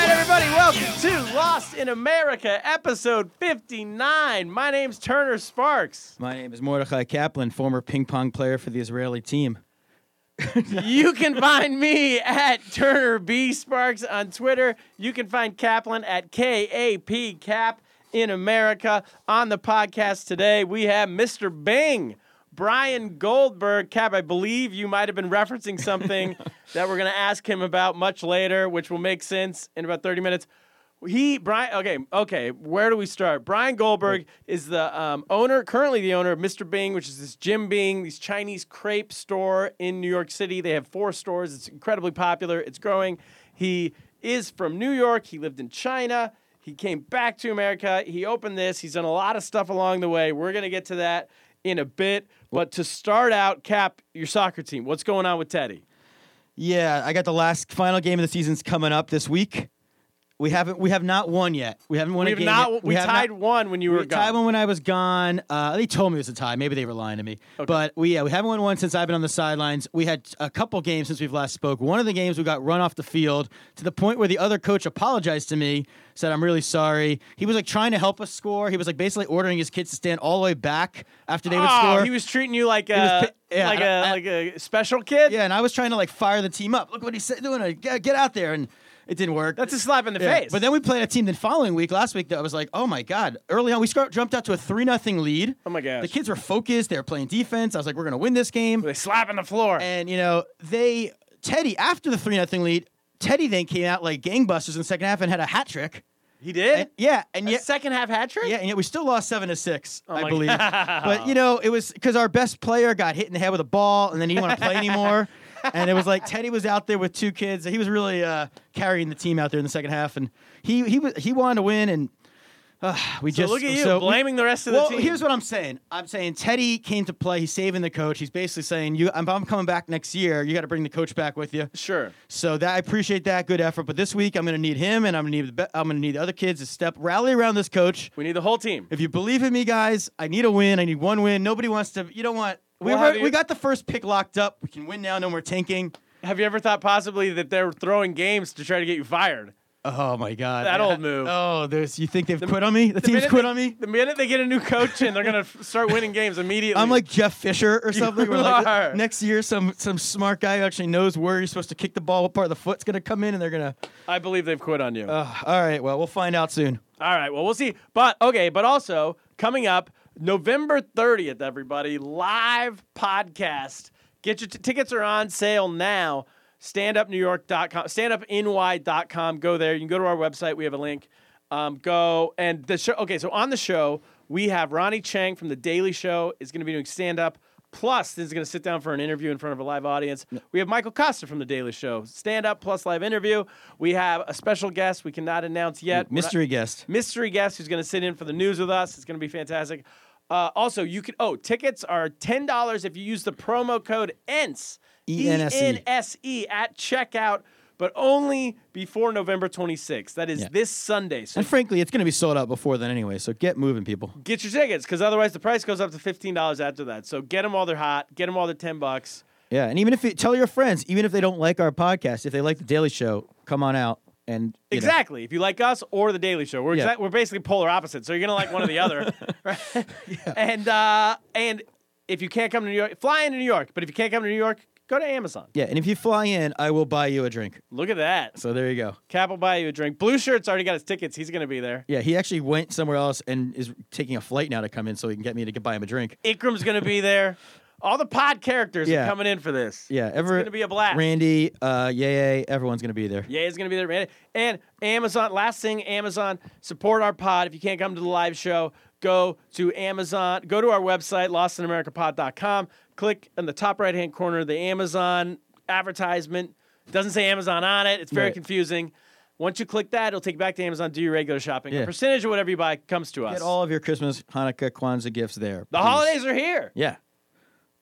Right, everybody, welcome to Lost in America, episode 59. My name's Turner Sparks. My name is Mordecai Kaplan, former ping pong player for the Israeli team. You can find me at Turner B Sparks on Twitter. You can find Kaplan at K A P Cap in America. On the podcast today, we have Mr. Bing, Brian Goldberg. Cap, I believe you might have been referencing something that we're going to ask him about much later, which will make sense in about 30 minutes. He Brian okay okay where do we start? Brian Goldberg is the um, owner currently the owner of Mr. Bing, which is this jianbing, these Chinese crepe store in New York City. They have four stores. It's incredibly popular. It's growing. He is from New York. He lived in China. He came back to America. He opened this. He's done a lot of stuff along the way. We're gonna get to that in a bit. But to start out, Cap, your soccer team. What's going on with Teddy? Yeah, I got the last final game of the season's coming up this week. We haven't we have not won yet. We haven't won We a have game. not. yet. We, have tied not- one when you were we tied one when I was gone. Uh, they told me it was a tie. Maybe they were lying to me. But we yeah we haven't won one since I've been on the sidelines. We had a couple games since we've last spoke. One of the games we got run off the field to the point where the other coach apologized to me, said I'm really sorry. He was like trying to help us score. He was like basically ordering his kids to stand all the way back after they would oh, score. he was treating you like a pi- yeah, like I- a I- like a special kid. Yeah, and I was trying to like fire the team up. Look what he's doing. Get, get out there, and it didn't work. That's a slap in the Yeah. face. But then we played a team the following week, last week, that I was like, oh my god. Early on, we jumped out to a three nothing lead. Oh my God. The kids were focused. They were playing defense. I was like, we're gonna win this game. they slap in the floor. And you know, they Teddy after the three nothing lead, Teddy then came out like gangbusters in the second half and had a hat trick. He did. And, yeah, and a yet. second half hat trick. Yeah, and yet we still lost seven to six, Oh I believe. But you know, it was because our best player got hit in the head with a ball, and then he didn't want to play anymore. And it was like Teddy was out there with two kids. He was really uh, carrying the team out there in the second half, and he he was he wanted to win, and uh, we So just look at you so we- blaming the rest of well, the team. Well, here's what I'm saying. I'm saying Teddy came to play. He's saving the coach. He's basically saying, "You, I'm, I'm coming back next year. You got to bring the coach back with you." sure. So that I appreciate that good effort. But this week, I'm going to need him, and I'm going to need the I'm going to need the other kids to step rally around this coach. We need the whole team. If you believe in me, guys, I need a win. I need one win. Nobody wants to. You don't want. We, were- you- we got the first pick locked up. We can win now. No more tanking. Have you ever thought possibly that they're throwing games to try to get you fired? Oh my god, That old move. Oh, there's. You think they've quit on me? The, team's quit they- on me. The minute they get a new coach in, they're gonna start winning games immediately. I'm like Jeff Fisher or something. You where like next year, some some smart guy who actually knows where you're supposed to kick the ball, what part of the foot's gonna come in, and they're gonna. I believe they've quit on you. Uh, all right, well, we'll find out soon. All right. Well, we'll see. But okay. But also coming up November 30th, everybody, live podcast. Get your t- tickets are on sale now. StandUpNewYork.com, StandUpNY.com. Go there. You can go to our website. We have a link. Um, go and the show. Okay, so on the show we have Ronny Chieng from the Daily Show is going to be doing stand up. Plus, this is going to sit down for an interview in front of a live audience. We have Michael Kosta from the Daily Show, stand up plus live interview. We have a special guest we cannot announce yet. We're not- Mystery guest. mystery guest who's going to sit in for the news with us. It's going to be fantastic. Uh, also, you can oh tickets are ten dollars if you use the promo code ENSE E-N-S-E. E-N-S-E at checkout, but only before November 26th. That is Yeah. this Sunday. So And frankly, it's gonna be sold out before then anyway. So get moving, people. get your tickets because otherwise the price goes up to fifteen dollars after that. So get them while they're hot. Get them while they're ten bucks. Yeah, and even if you tell your friends, even if they don't like our podcast, if they like the Daily Show, come on out and you know. Exactly. If you like us or the Daily Show, we're Yeah. exact, we're basically polar opposites. So you're gonna like one or the other, right? And uh, and if you can't come to New York, fly into New York. But if you can't come to New York, go to Amazon. Yeah, and if you fly in, I will buy you a drink. Look at that. So there you go. Cap will buy you a drink. Blue shirt's already got his tickets. He's gonna be there. Yeah, he actually went somewhere else and is taking a flight now to come in so he can get me to get buy him a drink. Ikram's gonna be there. All the pod characters Yeah. are coming in for this. Yeah, it's ever gonna be a blast. Randy, uh, Yay, everyone's gonna be there. Yay is gonna be there, man. And Amazon. Last thing, Amazon support our pod. If you can't come to the live show, go to Amazon. Go to our website, lostinamericapod.com. Click in the top right hand corner the Amazon advertisement. Doesn't say Amazon on it. It's very Right. confusing. Once you click that, it'll take you back to Amazon. Do your regular shopping. Yeah. A percentage of whatever you buy comes to us. Get all of your Christmas, Hanukkah, Kwanzaa gifts there. the please. holidays are here. Yeah.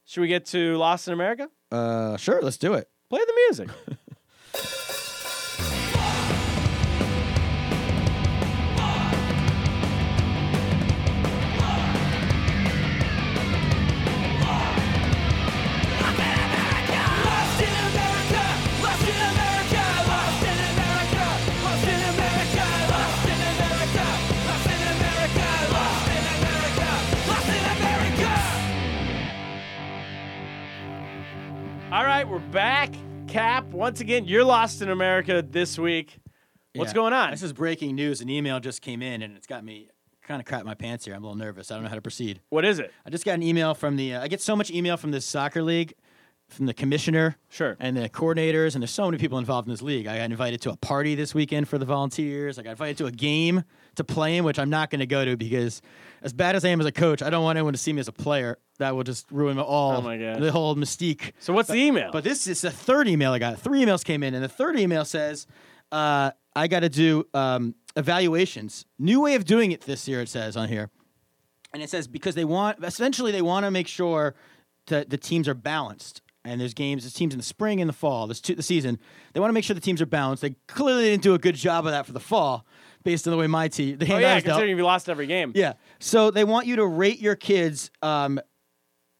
Should we get to Lost in America? Uh, sure. Let's do it. Play the music. all right, we're back. Cap, once again, you're lost in America this week. What's Yeah. going on? This is breaking news. An email just came in, and it's got me kind of crap my pants here. I'm a little nervous. I don't know how to proceed. what is it? I just got an email from the. Uh, I get so much email from this soccer league, from the commissioner, Sure. and the coordinators, and there's so many people involved in this league. I got invited to a party this weekend for the volunteers. I got invited to a game to play in, which I'm not going to go to because, as bad as I am as a coach, I don't want anyone to see me as a player. That will just ruin all Oh my the whole mystique. So what's the email? But this is the third email I got. Three emails came in, and the third email says, uh, "I got to do um, evaluations. New way of doing it this year." It says on here, and it says because they want essentially they want to make sure that the teams are balanced. And there's games, there's teams in the spring and the fall. There's two, the season. They want to make sure the teams are balanced. They clearly didn't do a good job of that for the fall, based on the way my team, the oh hand yeah, was dealt. considering you lost every game. Yeah. So they want you to rate your kids um,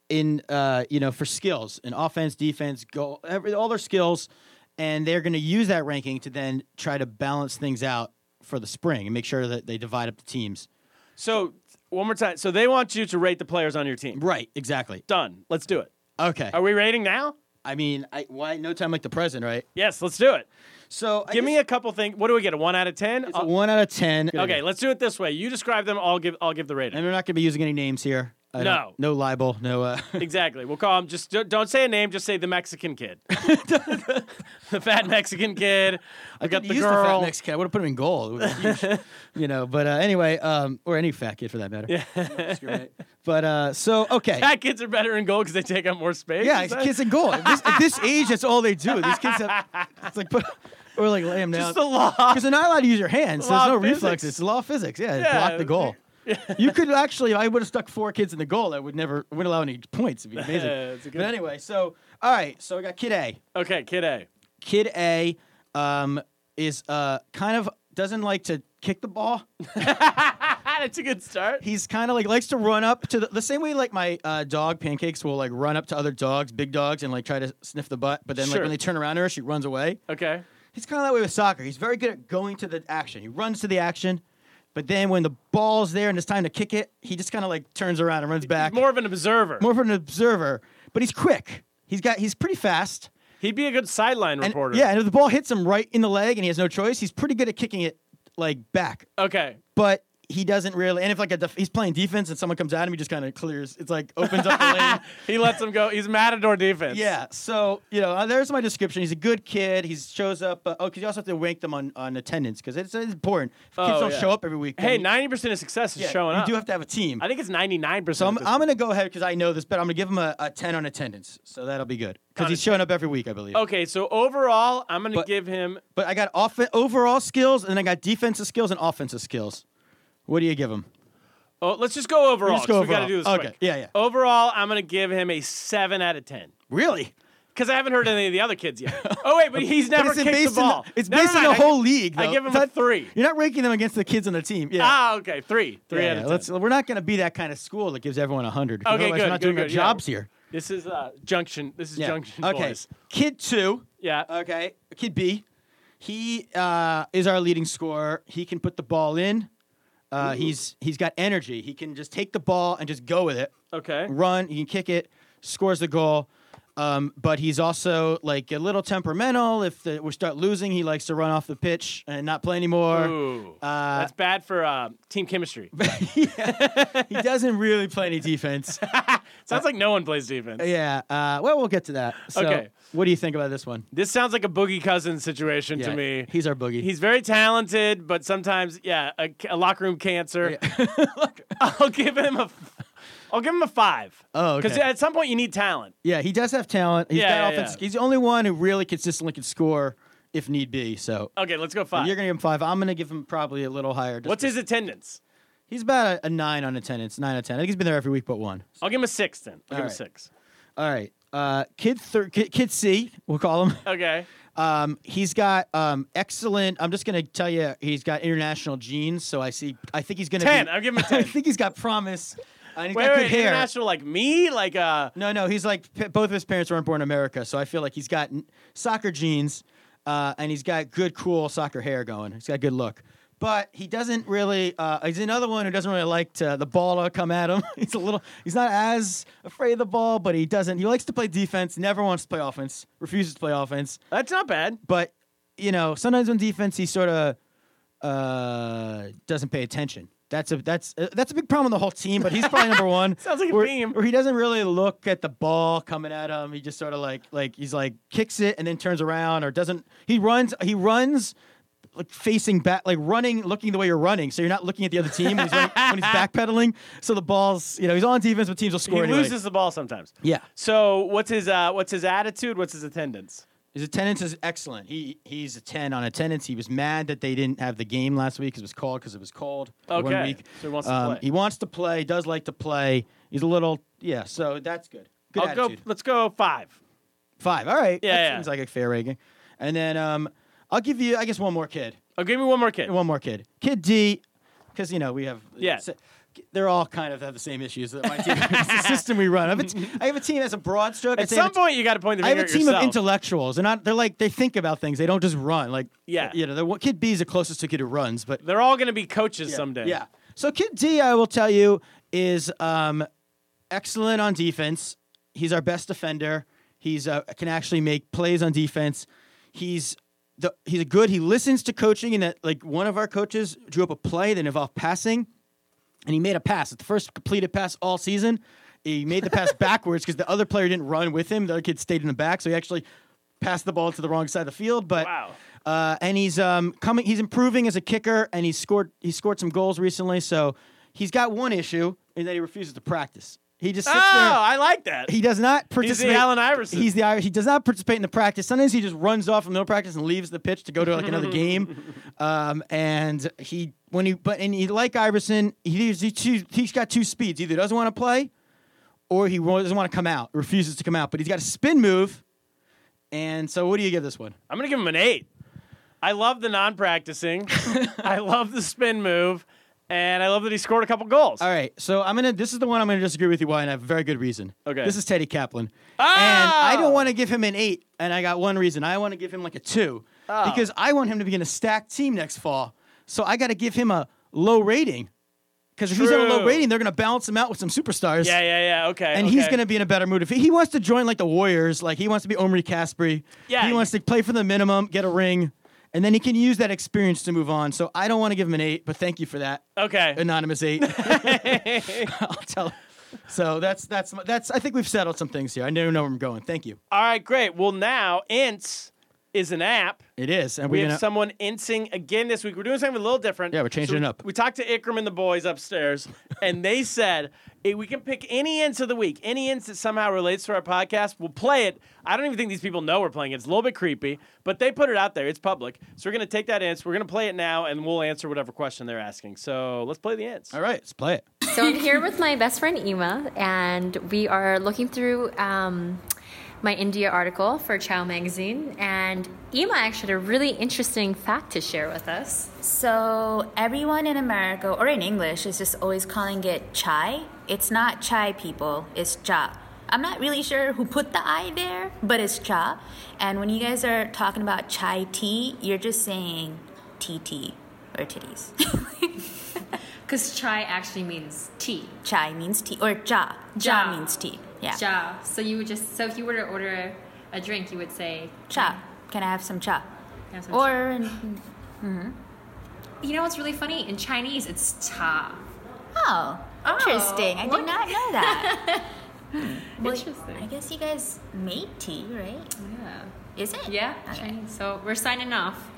in uh, you know for skills in offense, defense, goal, every, all their skills, and they're going to use that ranking to then try to balance things out for the spring and make sure that they divide up the teams. So one more time. So they want you to rate the players on your team. Right. Exactly. Done. Let's do it. Okay. Are we rating now? I mean, I, why no time like the present, right? Yes, let's do it. So I Give me a couple things. What do we get? A one out of ten? it's a one out of ten. Okay, let's do it this way. You describe them. I'll give. I'll give the rating. And we're not going to be using any names here. I No. No libel. No. Uh, Exactly. We'll call him. Just don't- don't say a name. Just say the Mexican kid, the fat Mexican kid. I got the use girl. The fat Mexican kid. I would have put him in goal. It would have been huge, you know. But uh, anyway, um, or any fat kid for that matter. Yeah. but uh, so okay. Fat kids are better in goal because they take up more space. Yeah, is kids in goal. At this, at this age, that's all they do. These kids have, it's like put, or like lay them down. Just the law. Because they're not allowed to use your hands. Law There's no of reflexes. It's the law of physics. Yeah, Yeah, block the goal. You could actually, I would have stuck four kids in the goal. That would never, wouldn't allow any points. It'd be amazing. It's a good- but anyway, so, all right. So we got kid A. Okay, kid A. Kid A um, is uh, kind of, doesn't like to kick the ball. That's a good start. He's kind of like likes to run up to the, the same way like my uh, dog pancakes will like run up to other dogs, big dogs, and like try to sniff the butt. But then like Sure. when they turn around to her, she runs away. Okay. He's kind of that way with soccer. He's very good at going to the action. He runs to the action, but then when the ball's there and it's time to kick it, he just kind of like turns around and runs back. More of an observer. More of an observer, but he's quick. He's got he's pretty fast. He'd be a good sideline And, reporter. yeah, and if the ball hits him right in the leg and he has no choice, he's pretty good at kicking it like back. Okay. But he doesn't really. And if like a def- he's playing defense and someone comes at him, he just kind of clears. It's like opens up the lane. He lets him go. He's Matador defense. Yeah. So you know, uh, there's my description. He's a good kid. He shows up. Uh, oh, because you also have to rank them on, on attendance because it's, it's important. If kids Oh, don't yeah. show up every week. Hey, ninety percent of success is yeah, showing you up. You do have to have a team. I think it's ninety nine percent. so I'm, I'm going to go ahead because I know this, but I'm going to give him a, a 10 on attendance. So that'll be good because he's showing up every week, I believe. Okay, so overall, I'm going to But- give him. But I got off- overall skills, and then I got defensive skills and offensive skills. What do you give him? Oh, let's just go overall. just go 'cause We got to do this Okay, quick. yeah, yeah. Overall, I'm going to give him a seven out of ten Really? because I haven't heard any of the other kids yet. Oh wait, but he's never but kicked the ball. The, it's Never based on mind, the I- whole league. I give him a three. You're not ranking them against the kids on the team. Yeah. Ah, okay, three, three Yeah, out yeah. of 10. Let's, we're not going to be that kind of school that gives everyone 100. Okay, Otherwise good, We're not good, doing our good, yeah. jobs here. This is uh, junction. This is Yeah. junction Okay. boys. Kid two. Yeah. Okay. Kid B. He uh, is our leading scorer. He can put the ball in. Uh, he's he's got energy. He can just take the ball and just go with it. okay. Run. He can kick it. Scores the goal. Um, but he's also like a little temperamental. If the, we start losing, he likes to run off the pitch and not play anymore. Ooh, Uh, that's bad for uh, team chemistry. he doesn't really play any defense. Sounds like no one plays defense. yeah. Uh, well, we'll get to that. So, Okay. What do you think about this one? This sounds like a Boogie Cousins situation Yeah, to me. He's our boogie. He's very talented, but sometimes, yeah, a, a locker room cancer. I'll give him a, I'll give him a five. Oh, okay. Because at some point you need talent. Yeah, he does have talent. He's Yeah, got yeah, offense. yeah. He's the only one who really consistently can score if need be. So Okay, let's go five. you're gonna give him five. I'm gonna give him probably a little higher. just What's his attendance? He's about a, a nine on attendance, nine out of ten. I think he's been there every week but one. I'll give him a six then. I'll give him a six. All right, uh, kid, thir- kid, kid C, we'll call him. Okay. Um, he's got um, excellent. I'm just gonna tell you, he's got international genes. So I see. I think he's gonna Ten. Be, I'll give him a I ten. think he's got promise. And he's got good hair. international like me? Like uh No, no, he's like p- both of his parents weren't born in America, so I feel like he's got n- soccer genes, uh, and he's got good, cool soccer hair going. He's got good look, but he doesn't really. Uh, he's another one who doesn't really like to, the ball to come at him. he's a little. He's not as afraid of the ball, but he doesn't. He likes to play defense. Never wants to play offense. Refuses to play offense. that's not bad. But you know, sometimes on defense, he sort of uh, doesn't pay attention. That's a that's uh, that's a big problem with the whole team. But he's probably number one. Sounds like a where, theme. Where he doesn't really look at the ball coming at him. He just sort of like like he's like kicks it and then turns around or doesn't. He runs. He runs. Like facing back, like running, looking the way you're running, so you're not looking at the other team when he's, running, when he's backpedaling. So the ball's, you know, he's on defense, but teams will He score anyway. loses the ball sometimes. Yeah, So what's his uh what's his attitude? What's his attendance? His attendance is excellent. He he's a ten on attendance. He was mad that they didn't have the game last week because it was called because it was cold. for One Okay. week. So he wants to Um, play. He wants to play. Does like to play. He's a little yeah. So that's good. Good I'll attitude. go let's go five. Five. All right. Yeah, That yeah. Seems like a fair rating. And then um, I'll give you I guess one more kid. Oh, give me one more kid. One more kid. Kid D, because you know we have Yeah. They're all kind of have the same issues that my team. it's the system we run. I have a, t- I have a team that's a broad stroke. At I'd say I have some a t- point you gotta point the finger. I have a team yourself. of intellectuals. They're not. They're like they think about things. They don't just run. Like Yeah. you know, the kid B is the closest to kid who runs. But They're all gonna be coaches someday. yeah. So kid D, I will tell you, is um, excellent on defense. He's our best defender. He's uh, can actually make plays on defense. He's the he's good. He listens to coaching, and that like one of our coaches drew up a play that involved passing, and he made a pass. It's the first completed pass all season. He made the pass backwards because the other player didn't run with him. The other kid stayed in the back, so he actually passed the ball to the wrong side of the field. But Wow. uh, and he's um, coming. He's improving as a kicker, and he's scored. He scored some goals recently. So he's got one issue in that he refuses to practice. He just Oh, there. I like that. He does not participate. He's the Allen Iverson. He's the Irish. He does not participate in the practice. Sometimes he just runs off from no practice and leaves the pitch to go to like another game. Um, and he when he but and he like Iverson, he, he he's got two speeds. Either doesn't want to play, or he doesn't want to come out. Refuses to come out. But he's got a spin move. And so, what do you give this one? I'm gonna give him an eight. I love the non-practicing. I love the spin move, and I love that he scored a couple goals. All right, so I'm gonna. This is the one I'm gonna disagree with you why, and I have a very good reason. Okay. This is Teddy Kaplan, Ah! and I don't want to give him an eight, and I got one reason. I want to give him like a two Oh. because I want him to be in a stacked team next fall. So I got to give him a low rating because if he's at a low rating, they're gonna balance him out with some superstars. Yeah, yeah, yeah. Okay. And he's going to be in a better mood. If he, he wants to join like the Warriors, like he wants to be Omri Casspi. Yeah. He wants to play for the minimum, get a ring, and then he can use that experience to move on. So I don't want to give him an eight, but thank you for that Okay. anonymous eight. I'll tell. So that's that's that's. I think we've settled some things here. I never know where I'm going. Thank you. All right, great. Well, now Ints is an app. It is, and We we're have gonna. someone intsing again this week. We're doing something a little different. Yeah, we're changing So it up. We talked to Ikram and the boys upstairs, and they said hey, we can pick any ints of the week, any ints that somehow relates to our podcast. We'll play it. I don't even think these people know we're playing it. It's a little bit creepy, but they put it out there. It's public. So we're going to take that ints. We're going to play it now, and we'll answer whatever question they're asking. So let's play the ints. All right, let's play it. So I'm here with my best friend Ema, and we are looking through um, my India article for Chow magazine. And Ema actually had a really interesting fact to share with us. So everyone in America or in English is just always calling it chai. It's not chai people, it's cha. I'm not really sure who put the I there, but it's cha. And when you guys are talking about chai tea, you're just saying TT or titties. Because chai actually means tea. chai means tea or ja. Ja, Ja. means tea. Yeah. Ja. So you would just, so if you were to order a drink, you would say Cha. Can I have some cha? Have some Or You know what's really funny? In Chinese, it's cha. oh, interesting. I look. did not know that. Hmm. Well, Interesting. I guess you guys made tea, right? Yeah. Is it? Yeah, Okay. Chinese. So we're signing off.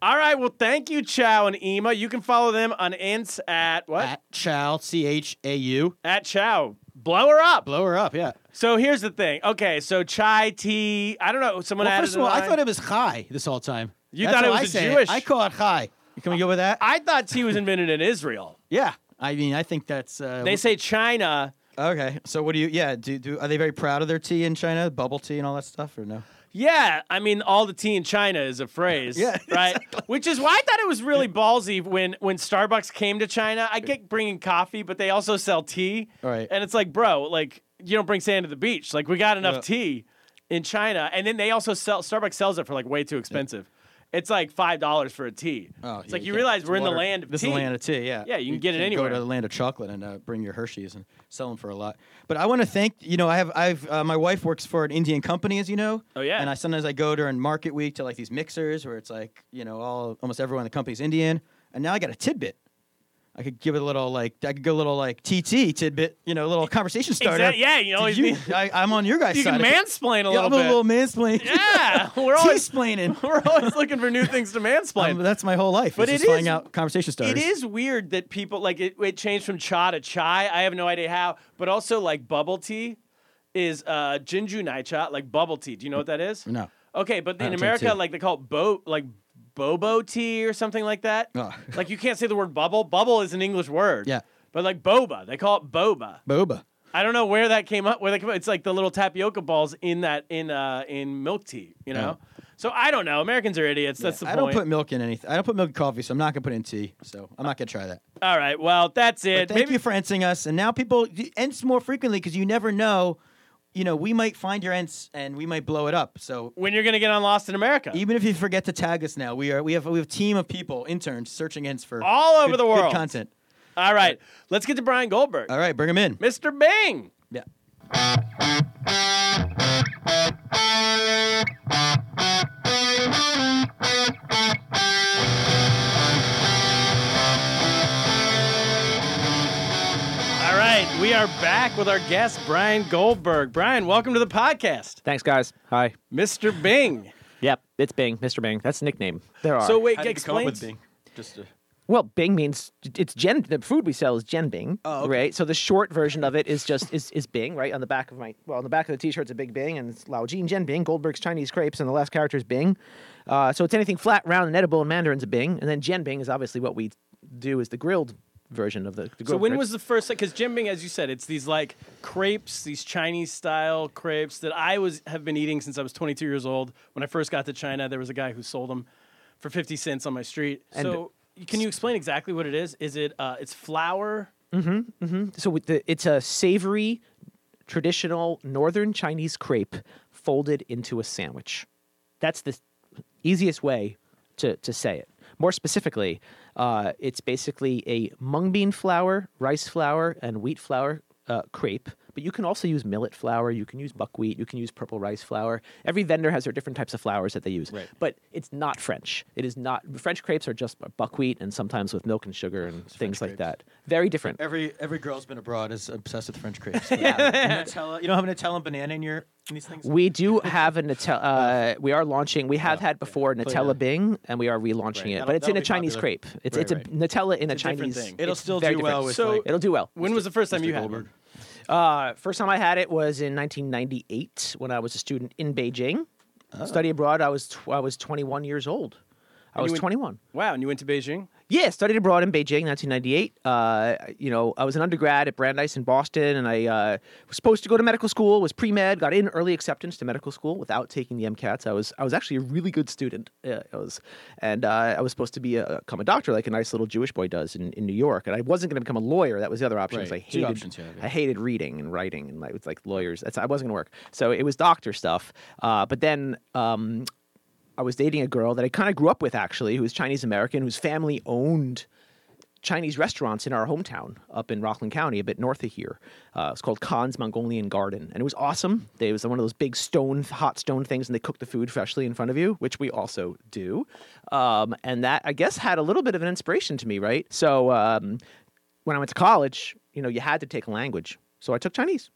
All right. Well, thank you, Chow and Ema. You can follow them on ints at what? At Chow C H A U. At Chow. Blow her up. Blow her up, yeah. So here's the thing. Okay, so chai tea. I don't know. Someone Well, added first of all, I thought it was chai this whole time. You That's thought it how was I a say Jewish- I call it chai. Can we go with that? I thought tea was invented in Israel. yeah. I mean, I think that's. Uh, They say China. Okay, so what do you? Yeah, do, do are they very proud of their tea in China, bubble tea and all that stuff, or no? Yeah, I mean, all the tea in China is a phrase, Yeah, right? Which is why I thought it was really ballsy when when Starbucks came to China. I get bringing coffee, but they also sell tea, Right. And it's like, bro, like you don't bring sand to the beach. Like we got enough Yeah. tea in China, and then they also sell Starbucks sells it for like way too expensive. It's like five dollars for a tea. Oh, it's yeah, like you realize we're in the land of This tea. is the land of tea. Yeah. Yeah, you can get it anywhere. Go to the land of chocolate and uh, bring your Hershey's and sell them for a lot. But I want to thank you know I have I've uh, my wife works for an Indian company as you know. Oh, yeah. And I sometimes I go during market week to like these mixers where it's like you know all almost everyone in the company's Indian, and now I got a tidbit. I could give it a little like I could go a little like TT tidbit, you know, a little conversation starter. Exact- yeah, you always you- I, I'm on your guys' you side. can mansplain a yeah, little I'm bit. a little mansplain. yeah, we're always T-splaining. we're always looking for new things to mansplain. Um, that's my whole life. But is it just finding out conversation starters. It is weird that people like it, it changed from cha to chai. I have no idea how, but also like bubble tea is uh zhenzhu naicha, like bubble tea. Do you know what that is? No. Okay, but in America, like they call it boat, like bobo tea or something like that. Ugh. Like you can't say the word bubble. Bubble is an English word. Yeah. But like boba, they call it boba. Boba. I don't know where that came up. Where they. It's like the little tapioca balls in that in uh in milk tea. You know. So I don't know. Americans are idiots. That's the I point. I don't put milk in anything. I don't put milk in coffee, so I'm not gonna put it in tea. So I'm not gonna try that. All right. Well, that's it. But thank Maybe you for answering us. And now people ents more frequently because you never know. You know, we might find your ants and we might blow it up. So when you're gonna get on Lost in America. even if you forget to tag us now, we are we have we have a team of people interns searching ants for All over good- the world. good content. All right, let's get to Brian Goldberg. All right, bring him in. Mr. Bing. Yeah. We are back with our guest, Brian Goldberg. Brian, welcome to the podcast. Thanks, guys. Hi. Mr. Bing. Yep, it's Bing, Mr. Bing. That's the nickname. There are. So, wait, How did you come up explain. with Bing? Just to, well, Bing means it's Gen. The food we sell is jianbing, Oh, okay. right? So the short version of it is just is, is Bing, right? On the back of my well, on the back of the T-shirt's a big Bing, and it's Lao Jin jianbing, Goldberg's Chinese crepes, and the last character is Bing. Uh, so it's anything flat, round, and edible, and Mandarin's a Bing, and then jianbing is obviously what we do is the grilled version of the. the So, when was the first? Because jianbing, as you said, it's these like crepes, these Chinese style crepes that I was have been eating since I was 22 years old. When I first got to China, there was a guy who sold them for 50 cents on my street. And- so, can you explain exactly what it is? Is it uh, it's flour? Mm-hmm. mm-hmm. so with the, it's a savory, traditional northern Chinese crepe folded into a sandwich. That's the easiest way to, to say it. More specifically, uh, it's basically a mung bean flour, rice flour, and wheat flour uh, crepe. But you can also use millet flour. You can use buckwheat. You can use purple rice flour. Every vendor has their different types of flours that they use. Right. But it's not French. It is not. French crepes are just buckwheat and sometimes with milk and sugar and things like crepes. that. Very different. every every girl's been abroad is obsessed with French crepes. yeah. Nutella. You don't have a Nutella and banana in your in these things. We do have a Nutella. Uh, we are launching. We have had before Clear Nutella that. Bing, and we are relaunching Right. it. That'll- But it's in that'll a Chinese popular. crepe. It's Right, it's a right. Nutella in a, It's a different Chinese. thing. It'll still very do well different. with So- like It'll do well. When was the first time Mr. you had Goldberg. one? Uh, first time I had it was in 1998 when I was a student in Beijing. Oh. Study abroad. I was tw- I was 21 years old. I And was went- 21. Wow, and you went to Beijing? Yeah, studied abroad in Beijing, 1998. Uh, you know, I was an undergrad at Brandeis in Boston, and I uh, was supposed to go to medical school. Was pre med, got in early acceptance to medical school without taking the MCATs. I was I was actually a really good student. Uh, I was, and uh, I was supposed to be a, become a doctor, like a nice little Jewish boy does in, in New York. And I wasn't going to become a lawyer. That was the other option. Right. I Two hated options have, yeah. I hated reading and writing, and like, it's like lawyers. That's I wasn't going to work. So it was doctor stuff. Uh, but then. Um, I was dating a girl that I kind of grew up with actually, who was Chinese American, whose family owned Chinese restaurants in our hometown up in Rockland County, a bit north of here. Uh, it's called Khan's Mongolian Garden, and it was awesome. They, it was one of those big stone, hot stone things, and they cook the food freshly in front of you, which we also do. Um, and that, I guess, had a little bit of an inspiration to me, right? So um, when I went to college, you know, you had to take a language, so I took Chinese.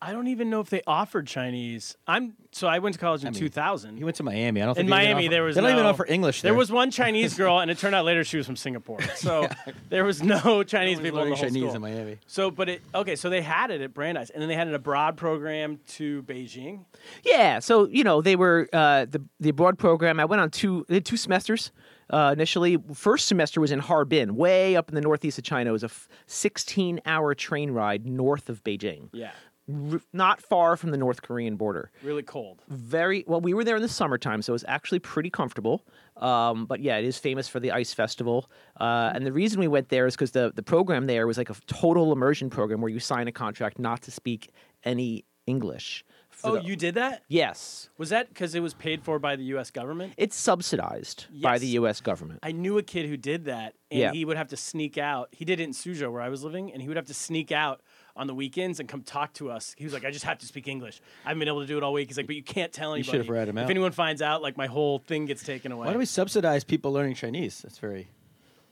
I don't even know if they offered Chinese. I'm so I went to college in 2000. He went to Miami. I don't think in Miami, offer- there was They don't even no- offer English. There there. was one Chinese girl, and it turned out later she was from Singapore. So there was no Chinese Everyone's people in the learning whole Chinese school. in Miami. So, but it okay. So they had it at Brandeis, and then they had an abroad program to Beijing. Yeah, so you know they were uh, the the abroad program. I went on two they had two semesters uh, initially. First semester was in Harbin, way up in the northeast of China. It was a 16 hour train ride north of Beijing, Yeah, R- not far from the North Korean border. really cold. Very well. We were there in the summertime, so it was actually pretty comfortable. Um, but yeah, it is famous for the ice festival. Uh, and the reason we went there is because the the program there was like a total immersion program where you sign a contract not to speak any English. Oh, the- you did that? yes. Was that because it was paid for by the U.S. government? It's subsidized by the U.S. government. I knew a kid who did that, and Yeah. he would have to sneak out. He did it in Suzhou, where I was living, and he would have to sneak out on the weekends and come talk to us. He was like, "I just have to speak English. I haven't been able to do it all week." He's like, "But you can't tell You anybody. should have ratted him if anyone finds out, like my whole thing gets taken away." Why do we subsidize people learning Chinese? That's very.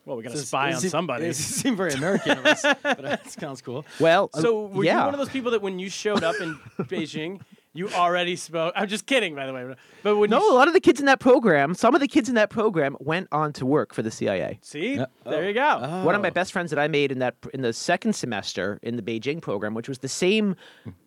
well, we got to spy on seem- somebody. It seems very American of us, but that sounds cool. Well, uh, So were yeah. you one of those people that when you showed up in Beijing, you already spoke? I'm just kidding, by the way. But when No, you a lot of the kids in that program, some of the kids in that program went on to work for the CIA. see, Yeah. there you oh. go. Oh. One of Oh. my best friends that I made in that in the second semester in the Beijing program, which was the same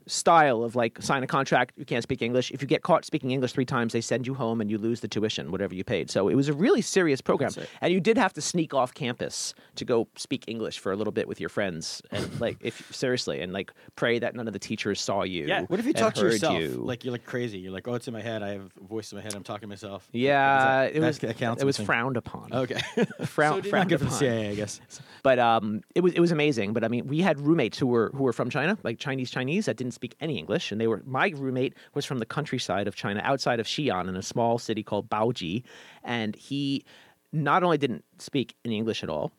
style of like sign a contract, you can't speak English. If you get caught speaking English three times, they send you home and you lose the tuition, whatever you paid. So it was a really serious program, and you did have to sneak off campus to go speak English for a little bit with your friends, and like if seriously, and like pray that none of the teachers saw you. Yeah. What if you talk to yourself? you. Like you're like crazy. You're like, oh, it's in my head. I have a voice in my head. I'm talking to myself. Yeah, it was that counts it was as a thing? frowned upon. Okay. Frown, So frowned Good for the upon. CIA, I guess. But um, it was it was amazing. But I mean, we had roommates who were who were from China, like Chinese Chinese that didn't speak any English, and they were my roommate was from the countryside of China, outside of Xi'an, in a small city called Baoji, and he not only didn't speak any English at all,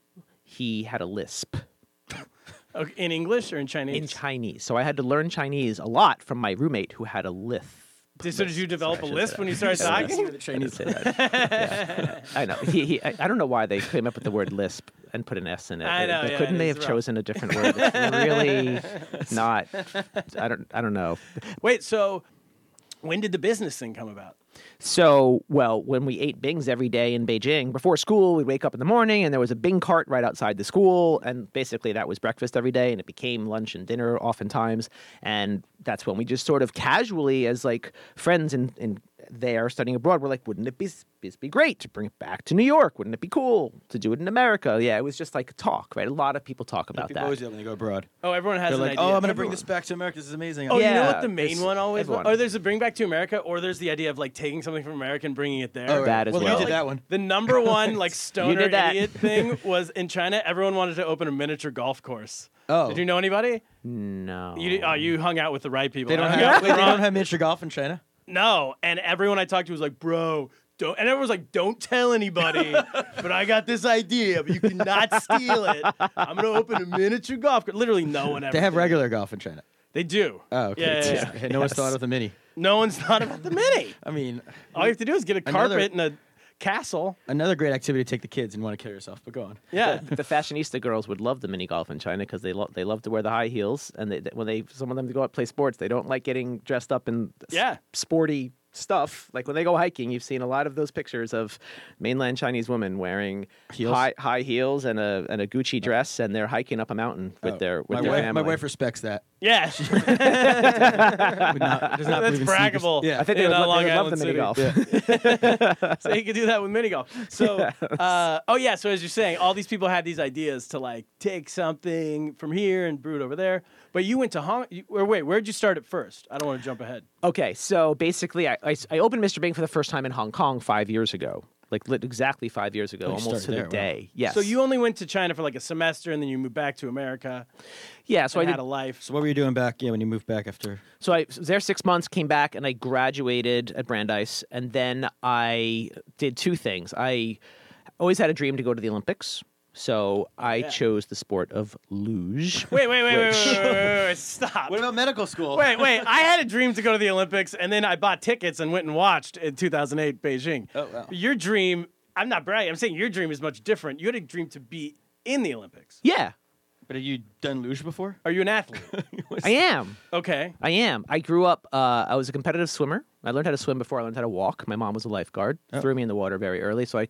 he had a lisp Okay, in English or in Chinese? in Chinese. So I had to learn Chinese a lot from my roommate who had a lisp. Did- so did you develop a lisp when you started talking? the Chinese. Say that. Yeah. I know. He, he, I, I don't know why they came up with the word lisp and put an S in it. I know, yeah, couldn't it they have rough. chosen a different word? It's really not. I don't. I don't know. Wait, so when did the business thing come about? So, well, when we ate bings every day in Beijing before school, we'd wake up in the morning and there was a bing cart right outside the school. And basically, that was breakfast every day. And it became lunch and dinner oftentimes. And that's when we just sort of casually, as like friends in, in there studying abroad, we're like, wouldn't it be, be great to bring it back to New York? Wouldn't it be cool to do it in America? Yeah, it was just like a talk, right? A lot of people talk about People that. always do that when they go abroad. Oh, everyone has They're an like, idea. oh, I'm going to bring this back to America. This is amazing. Oh, you know what the main one always was? Oh, there's a bring back to America, or there's the idea of like taking something from America and bringing it there. Oh, right. That as well. well. you did Like, that one. The number one like stoner idiot thing was in China. Everyone wanted to open a miniature golf course. Oh. Did you know anybody? No. You oh, you hung out with the right people. They don't have, out wait, they don't have miniature golf in China? No, and everyone I talked to was like, "Bro, don't." And everyone was like, "Don't tell anybody." but I got this idea, but you cannot steal it. I'm gonna open a miniature golf course. Literally, no one ever. They have did. regular golf in China. They do. Oh, okay. Yeah, yeah, yeah. No one's thought of the mini. No one's thought about the mini. I mean, All you have to do is get a Another- carpet and a castle. another great activity to take the kids and want to kill yourself. But go on. Yeah. the fashionista girls would love the mini golf in China because they love they love to wear the high heels, and they, when they some of them go out play sports, they don't like getting dressed up in s- Yeah. sporty stuff. Like when they go hiking, you've seen a lot of those pictures of mainland Chinese women wearing Heels? high high heels and a and a Gucci dress, and they're hiking up a mountain with Oh, their with my their wife, family. My wife respects that. Yeah. Would not- does not That's believe in braggable. Yeah. I think they in, would, uh, love, Long they would love Island the mini City. golf. so you could do that with mini golf. So, uh, oh yeah. So as you're saying, all these people had these ideas to like take something from here and brew it over there. But you went to Hong. You, or wait, where'd you start at first? I don't want to jump ahead. Okay, so basically, I, I, I opened Mr. Bing for the first time in Hong Kong five years ago. Like lit- exactly five years ago, oh, you almost to started the there, wow. day. Yes. So you only went to China for like a semester, and then you moved back to America. yeah. So and I had did a life. So what were you doing back? Yeah, when you moved back after? So I was there six months, came back, and I graduated at Brandeis. And then I did two things. I always had a dream to go to the Olympics. So I yeah. chose the sport of luge. Wait, wait, wait, wait, Which- wait, wait, wait, wait, stop. What about medical school? Wait, wait. I had a dream to go to the Olympics, and then I bought tickets and went and watched in 2008 Beijing. Oh, wow. Your dream, I'm not bragging, I'm saying your dream is much different. You had a dream to be in the Olympics. Yeah. But have you done luge before? Are you an athlete? I am. Okay. I am. I grew up. Uh, I was a competitive swimmer. I learned how to swim before I learned how to walk. My mom was a lifeguard. Threw me in the water very early, so I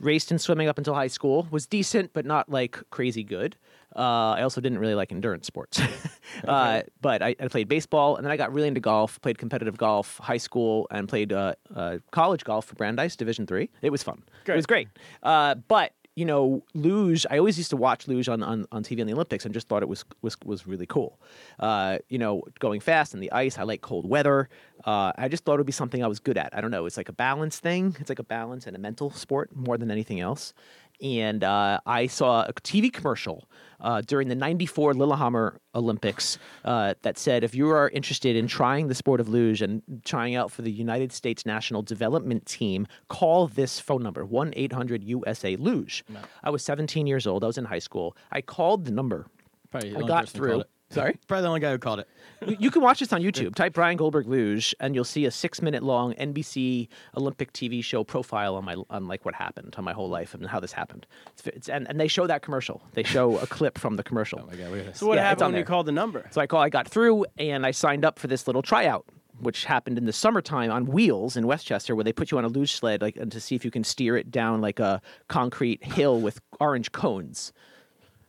raced in swimming up until high school. Was decent, but not like crazy good. Uh, I also didn't really like endurance sports. uh, but I, I played baseball, and then I got really into golf. Played competitive golf, high school, and played uh, uh, college golf for Brandeis Division Three. It was fun. It was great. Uh, but you know, luge. I always used to watch luge on, on, on TV on the Olympics and just thought it was was was really cool. Uh, you know, going fast in the ice. I like cold weather. Uh, I just thought it would be something I was good at. I don't know. It's like a balance thing. It's like a balance and a mental sport more than anything else. And uh, I saw a TV commercial uh, during the '94 Lillehammer Olympics uh, that said, "If you are interested in trying the sport of luge and trying out for the United States National Development Team, call this phone number: one 800 USA Luge." I was 17 years old. I was in high school. I called the number. Probably I got through. Called it. Sorry. Probably the only guy who called it. You- you can watch this on YouTube. Type Brian Goldberg luge, and you'll see a six-minute long NBC Olympic TV show profile on my on like what happened on my whole life and how this happened. It's, it's, and, and they show that commercial. They show a clip from the commercial. Oh my god, look at this. So what Yeah, happened on when you called the number? So I call. I got through, and I signed up for this little tryout, which happened in the summertime on wheels in Westchester, where they put you on a luge sled, like and to see if you can steer it down like a concrete hill with orange cones.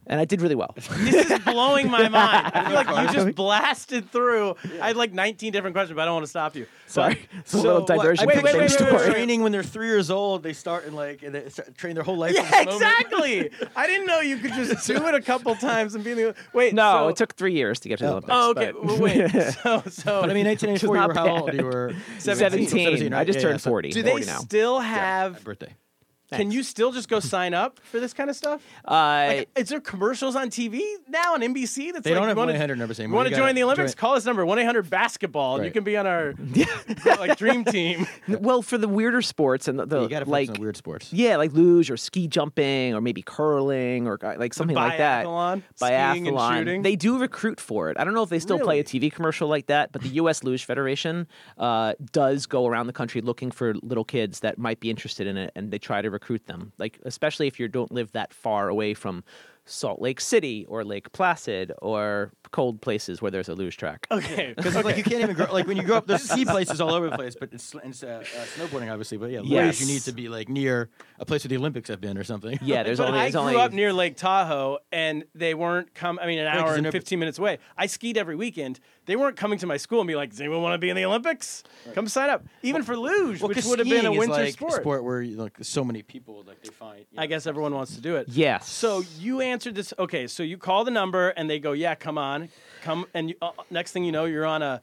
And I did really well. This is blowing my mind. I feel like you just blasted through. I had like 19 different questions, but I don't want to stop you. Sorry, it's a little what- diversion. I from think the wait, same wait, wait, story. wait. Training when they're three years old, they start in like and they start, train their whole life. for Yeah, moment. exactly. I didn't know you could just do it a couple times and be the wait. No, so, it took three years to get to the oh, Olympics. Oh, okay. but- Well, wait. So, so But I mean, 1984, you not were how old? You were 17. 17. I right? just Yeah, turned yeah, so- 40. do they 40 now. still have? birthday. Can you still just go sign up for this kind of stuff? Uh, Like, is there commercials on TV now on NBC? That's They like, don't you have wanna- 1-800 numbers You anymore. want to join the Olympics? join- Call this number one eight hundred basketball, and you can be on our like dream team. well, for the weirder sports and the, the you got to like like weird sports. Yeah, like luge or ski jumping or maybe curling or uh, like something like that. biathlon, skiing and Biathlon. shooting? They do recruit for it. I don't know if they still play a TV commercial like that, but the U.S. Luge Federation uh, does go around the country looking for little kids that might be interested in it, and they try to recruit them. Like especially if you don't live that far away from Salt Lake City or Lake Placid or cold places where there's a luge track. Okay, Because like you can't even grow like when you grow up, there's ski places all over the place, but it's, it's uh, uh, snowboarding obviously. But yeah, Yes. you need to be like near a place where the Olympics have been or something. Yeah, there's but only I there's grew only up near Lake Tahoe, and they weren't come. I mean, an hour they're and 15 minutes away. I skied every weekend. They weren't coming to my school and be like, "Does anyone want to be in the Olympics? Come sign up." Even for luge, Well, which 'cause would have been a winter like, sport. A sport where you, like so many people like they find. you I guess everyone wants to do it. Yes. So you answered this. Okay, so you call the number and they go, "Yeah, come on, come." And you, uh, next thing you know, you're on a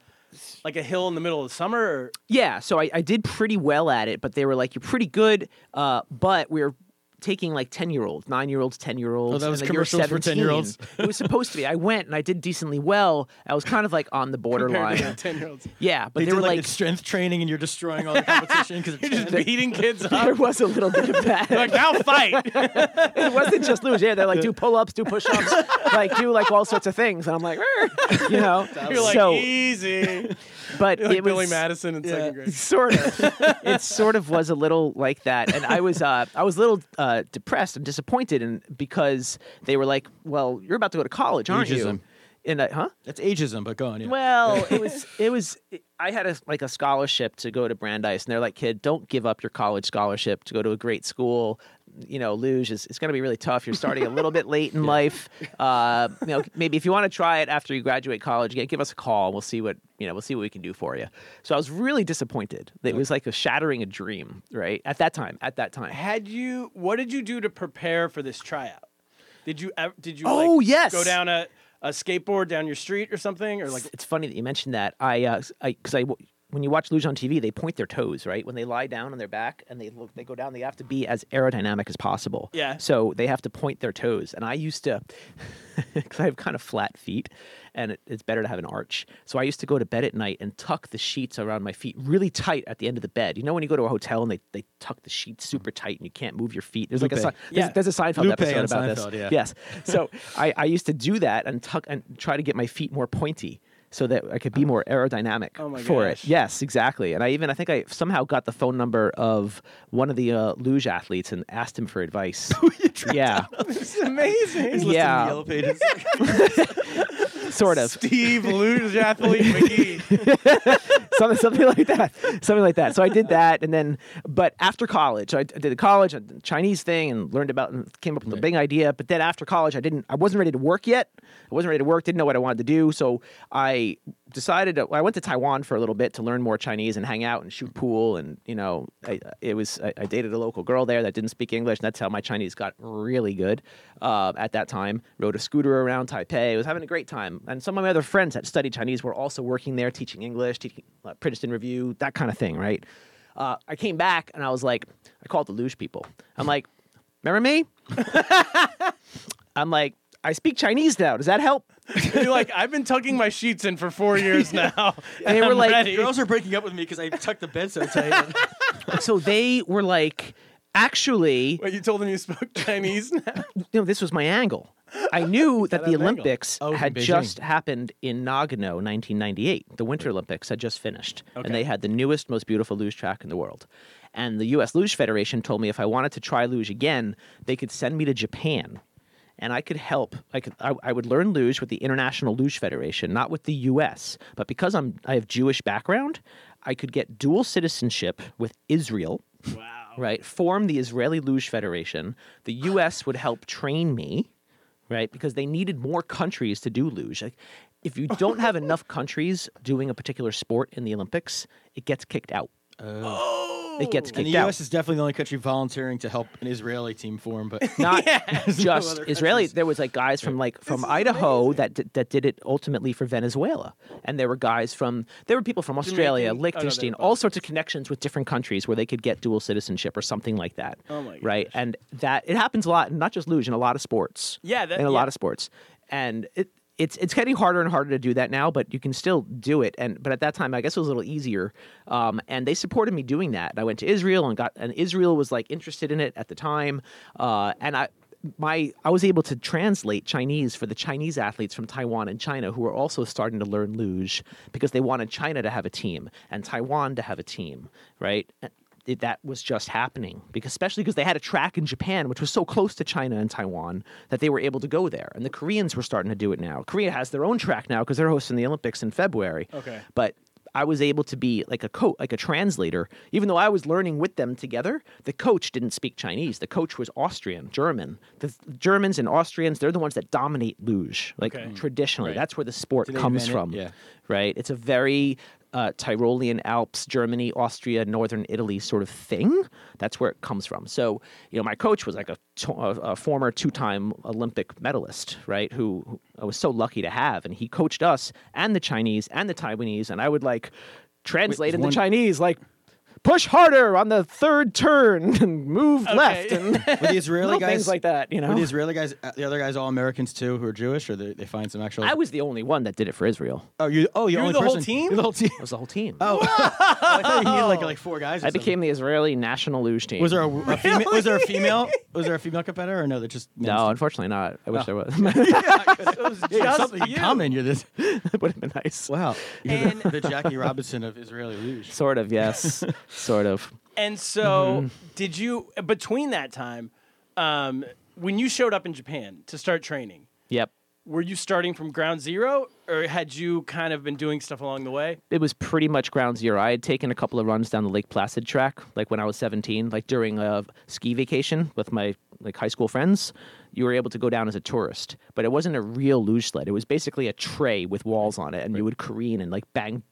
like a hill in the middle of the summer. Or, Yeah, so I, I did pretty well at it, but they were like, "You're pretty good," uh, but we are taking like ten year olds, nine year olds, ten year olds. Oh, that was and then you're commercials for 10-year-olds? it was supposed to be. I went and I did decently well. I was kind of like on the borderline. ten year olds. yeah, but They, they, did were like, like, strength training, and you're destroying all the competition because You're just beating kids up. there was a little bit of that. like now fight. it wasn't just lose. Yeah, they're like do pull ups, do push ups, like do like all sorts of things, and I'm like, "Rrr," you know. You're like so, easy. but You're like it was Billy Madison in second grade. sort of it sort of was a little like that and i was uh i was a little uh Uh, depressed and disappointed and because they were like well you're about to go to college aren't Ageism. you and I, huh That's ageism, but go on. Yeah. well it was it was i had a like a scholarship to go to brandeis and they're like kid don't give up your college scholarship to go to a great school you know luge is it's going to be really tough you're starting a little bit late in life uh you know maybe if you want to try it after you graduate college yeah, give us a call we'll see what you know we'll see what we can do for you so i was really disappointed it was like a shattering a dream right at that time at that time Had you? What did you do to prepare for this tryout? Did you? Did you? Oh, like, yes. Go down a, a skateboard down your street or something, or like it's funny that you mentioned that. I, uh, I, because I, when you watch luge on TV, they point their toes, right? When they lie down on their back and they look, they go down. They have to be as aerodynamic as possible. Yeah. So they have to point their toes. And I used to, because I have kind of flat feet, and it, it's better to have an arch. So I used to go to bed at night and tuck the sheets around my feet really tight at the end of the bed. You know when you go to a hotel and they, they tuck the sheets super tight and you can't move your feet. There's like a Lupe. Si- there's, Yeah. there's a Seinfeld Lupe episode on about Seinfeld, this. yeah. Yes. So I, I used to do that and tuck and try to get my feet more pointy so that I could be more aerodynamic Oh my for gosh. it. Yes, exactly. And I even I think I somehow got the phone number of one of the uh, luge athletes and asked him for advice. yeah. it's amazing. He's listed in the yeah. yellow pages. sort of. Steve luge athlete McGee. something something like that. Something like that. So i did that and then but after college i did the college the chinese thing and learned about and came up with a big idea. But then after college i didn't i wasn't ready to work yet. I wasn't ready to work didn't know what i wanted to do. So i decided to, i went to taiwan for a little bit to learn more chinese and hang out and shoot pool and you know I, it was I, I dated a local girl there that didn't speak english. And that's how my chinese got really good uh, at that time. Rode a scooter around taipei. I was having a great time and some of my other friends that studied chinese were also working there teaching english teaching uh, princeton review that kind of thing right uh, i came back and i was like i called the luge people i'm like remember me i'm like i speak chinese now does that help You're like, I've been tucking my sheets in for four years now. And they were I'm like, ready. Girls are breaking up with me because I tucked the bed so tight. so they were like actually Wait, you told them you spoke Chinese now? you know, this was my angle. I knew that the? Olympics Oh, had just happened in Nagano, 1998. The Winter Olympics had just finished, and they had the newest, most beautiful luge track in the world. And the U.S. Luge Federation told me if I wanted to try luge again, they could send me to Japan, and I could help. I could. I, I would learn luge with the International Luge Federation, not with the U.S. But because I'm, I have Jewish background, I could get dual citizenship with Israel Wow. right? Form the Israeli Luge Federation. The U.S. would help train me, right? Because they needed more countries to do luge. Like, if you don't have enough countries doing a particular sport in the Olympics, it gets kicked out. Oh. Oh. It gets and the kicked out. U.S. is definitely the only country volunteering to help an Israeli team form, but not There's no just other Israeli. countries. There was like guys from like from Idaho that d- that did it ultimately for Venezuela, and there were guys from there were people from Australia, Jamaican- oh, no, Liechtenstein, all sorts of connections with different countries where they could get dual citizenship or something like that. Oh my Right, gosh. and that it happens a lot, not just luge, in a lot of sports. Yeah, that- in a yeah. lot of sports, and it. It's it's getting harder and harder to do that now, but you can still do it. And but at that time, I guess it was a little easier. Um, and they supported me doing that. I went to Israel and got and Israel was like interested in it at the time. Uh, and I my I was able to translate Chinese for the Chinese athletes from Taiwan and China who were also starting to learn luge because they wanted China to have a team and Taiwan to have a team, right? And It, that was just happening because especially because they had a track in Japan which was so close to China and Taiwan that they were able to go there and the Koreans were starting to do it now. Korea has their own track now because they're hosting the Olympics in February. Okay. But I was able to be like a coach, like a translator, even though I was learning with them together. The coach didn't speak Chinese. The coach was Austrian, German. The Germans and Austrians, they're the ones that dominate luge, like Okay. traditionally. That's where the sport comes from. it? Yeah. Right. It's a very uh, Tyrolean Alps, Germany, Austria, northern Italy sort of thing. That's where it comes from. So, you know, my coach was like a, to- a, former two-time Olympic medalist, right? Who, who I was so lucky to have, and he coached us and the Chinese and the Taiwanese, and I would like translate in the Chinese, like push harder on the third turn and move left, and Were the Israeli little guys things like that. You know, Were the Israeli guys, uh, the other guys, all Americans too, who are Jewish, or they, they find some actual? I was the only one that did it for Israel. oh, you, oh, you were only the whole team? You're the whole team. It was the whole team. Oh, I thought you needed like like four guys. or I something. became the Israeli national luge team. Was there a, a female? Was there a female? Was there a female competitor, or no? They're just No, team? unfortunately not. I wish there was. Yeah, just something you. common. You're this. it would have been nice. Wow, you're And- the, the Jackie Robinson of Israeli luge. Sort of, yes. Sort of. And so, Mm-hmm. did you between that time, um, when you showed up in Japan to start training? Yep. Were you starting from ground zero, or had you kind of been doing stuff along the way? It was pretty much ground zero. I had taken a couple of runs down the Lake Placid track, like when I was 17, like during a ski vacation with my like high school friends. You were able to go down as a tourist, but it wasn't a real luge sled. It was basically a tray with walls on it, and you would careen and like bang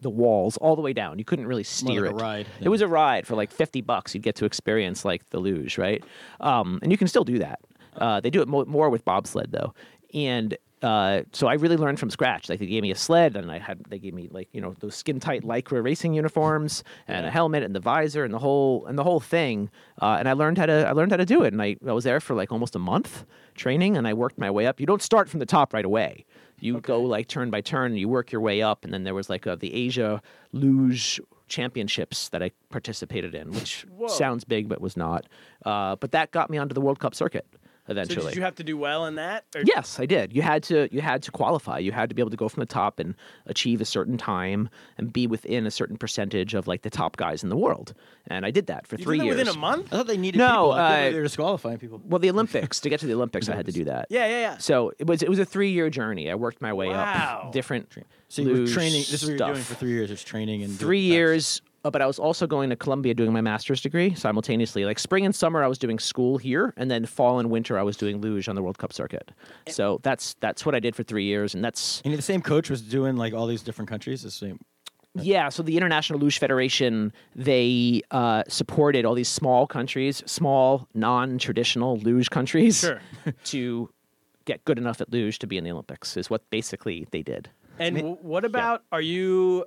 the walls all the way down. You couldn't really steer like a it. ride, It was a ride for like 50 bucks. You'd get to experience like the luge, right? Um, and you can still do that. Uh, they do it mo- more with bobsled though. And uh, so I really learned from scratch. Like they gave me a sled, and I had they gave me like you know those skin tight lycra racing uniforms and a helmet and the visor and the whole and the whole thing. Uh, and I learned how to I learned how to do it. And I, I was there for like almost a month training, and I worked my way up. You don't start from the top right away. You go like turn by turn, and you work your way up. And then there was like a, the Asia Luge Championships that I participated in, which sounds big but was not. Uh, but that got me onto the World Cup circuit. So eventually. did you have to do well in that? Or- Yes, I did. You had to you had to qualify. You had to be able to go from the top and achieve a certain time and be within a certain percentage of like the top guys in the world. And I did that for You three did that years. within a month? I thought they needed No, people. I uh, they were disqualifying people. Well, the Olympics to get to the Olympics, I had to do that. Yeah, yeah, yeah. So it was it was a three year journey. I worked my way Wow. up different. So you were training. This is what you're doing stuff. for three years. It's training and three that. years uh, but i was also going to columbia doing my master's degree simultaneously like spring and summer i was doing school here and then fall and winter i was doing luge on the world cup circuit so that's that's what i did for three years and that's And the same coach was doing like all these different countries. The same. yeah so the international luge federation they uh, supported all these small countries small non-traditional luge countries Sure. to get good enough at luge to be in the olympics is what basically they did And w- what about are you?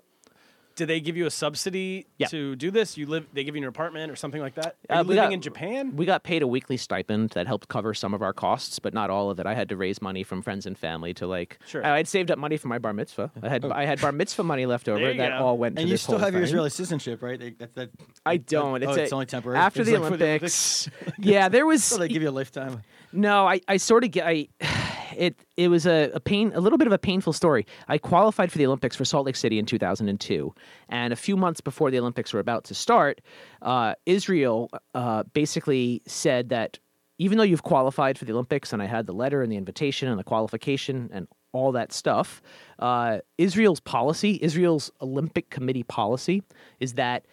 Did they give you a subsidy Yeah. to do this? You live? They give you an apartment or something like that? Are Uh, you living got- in Japan? We got paid a weekly stipend that helped cover some of our costs, but not all of it. I had to raise money from friends and family to like. Sure. I had saved up money for my bar mitzvah. I had I had bar mitzvah money left over that go. all went to And you this still whole have your. Israeli citizenship, right? They, that, that, I don't. oh, It's, a- it's only temporary. After the like for Olympics. yeah, there was. So they give you a lifetime. No, I, I sort of get I it it was a, a pain a little bit of a painful story. I qualified for the Olympics for Salt Lake City in 2002, and a few months before the Olympics were about to start, uh, Israel uh, basically said that even though you've qualified for the Olympics, and I had the letter and the invitation and the qualification and all that stuff, uh, Israel's policy, Israel's Olympic Committee policy, is that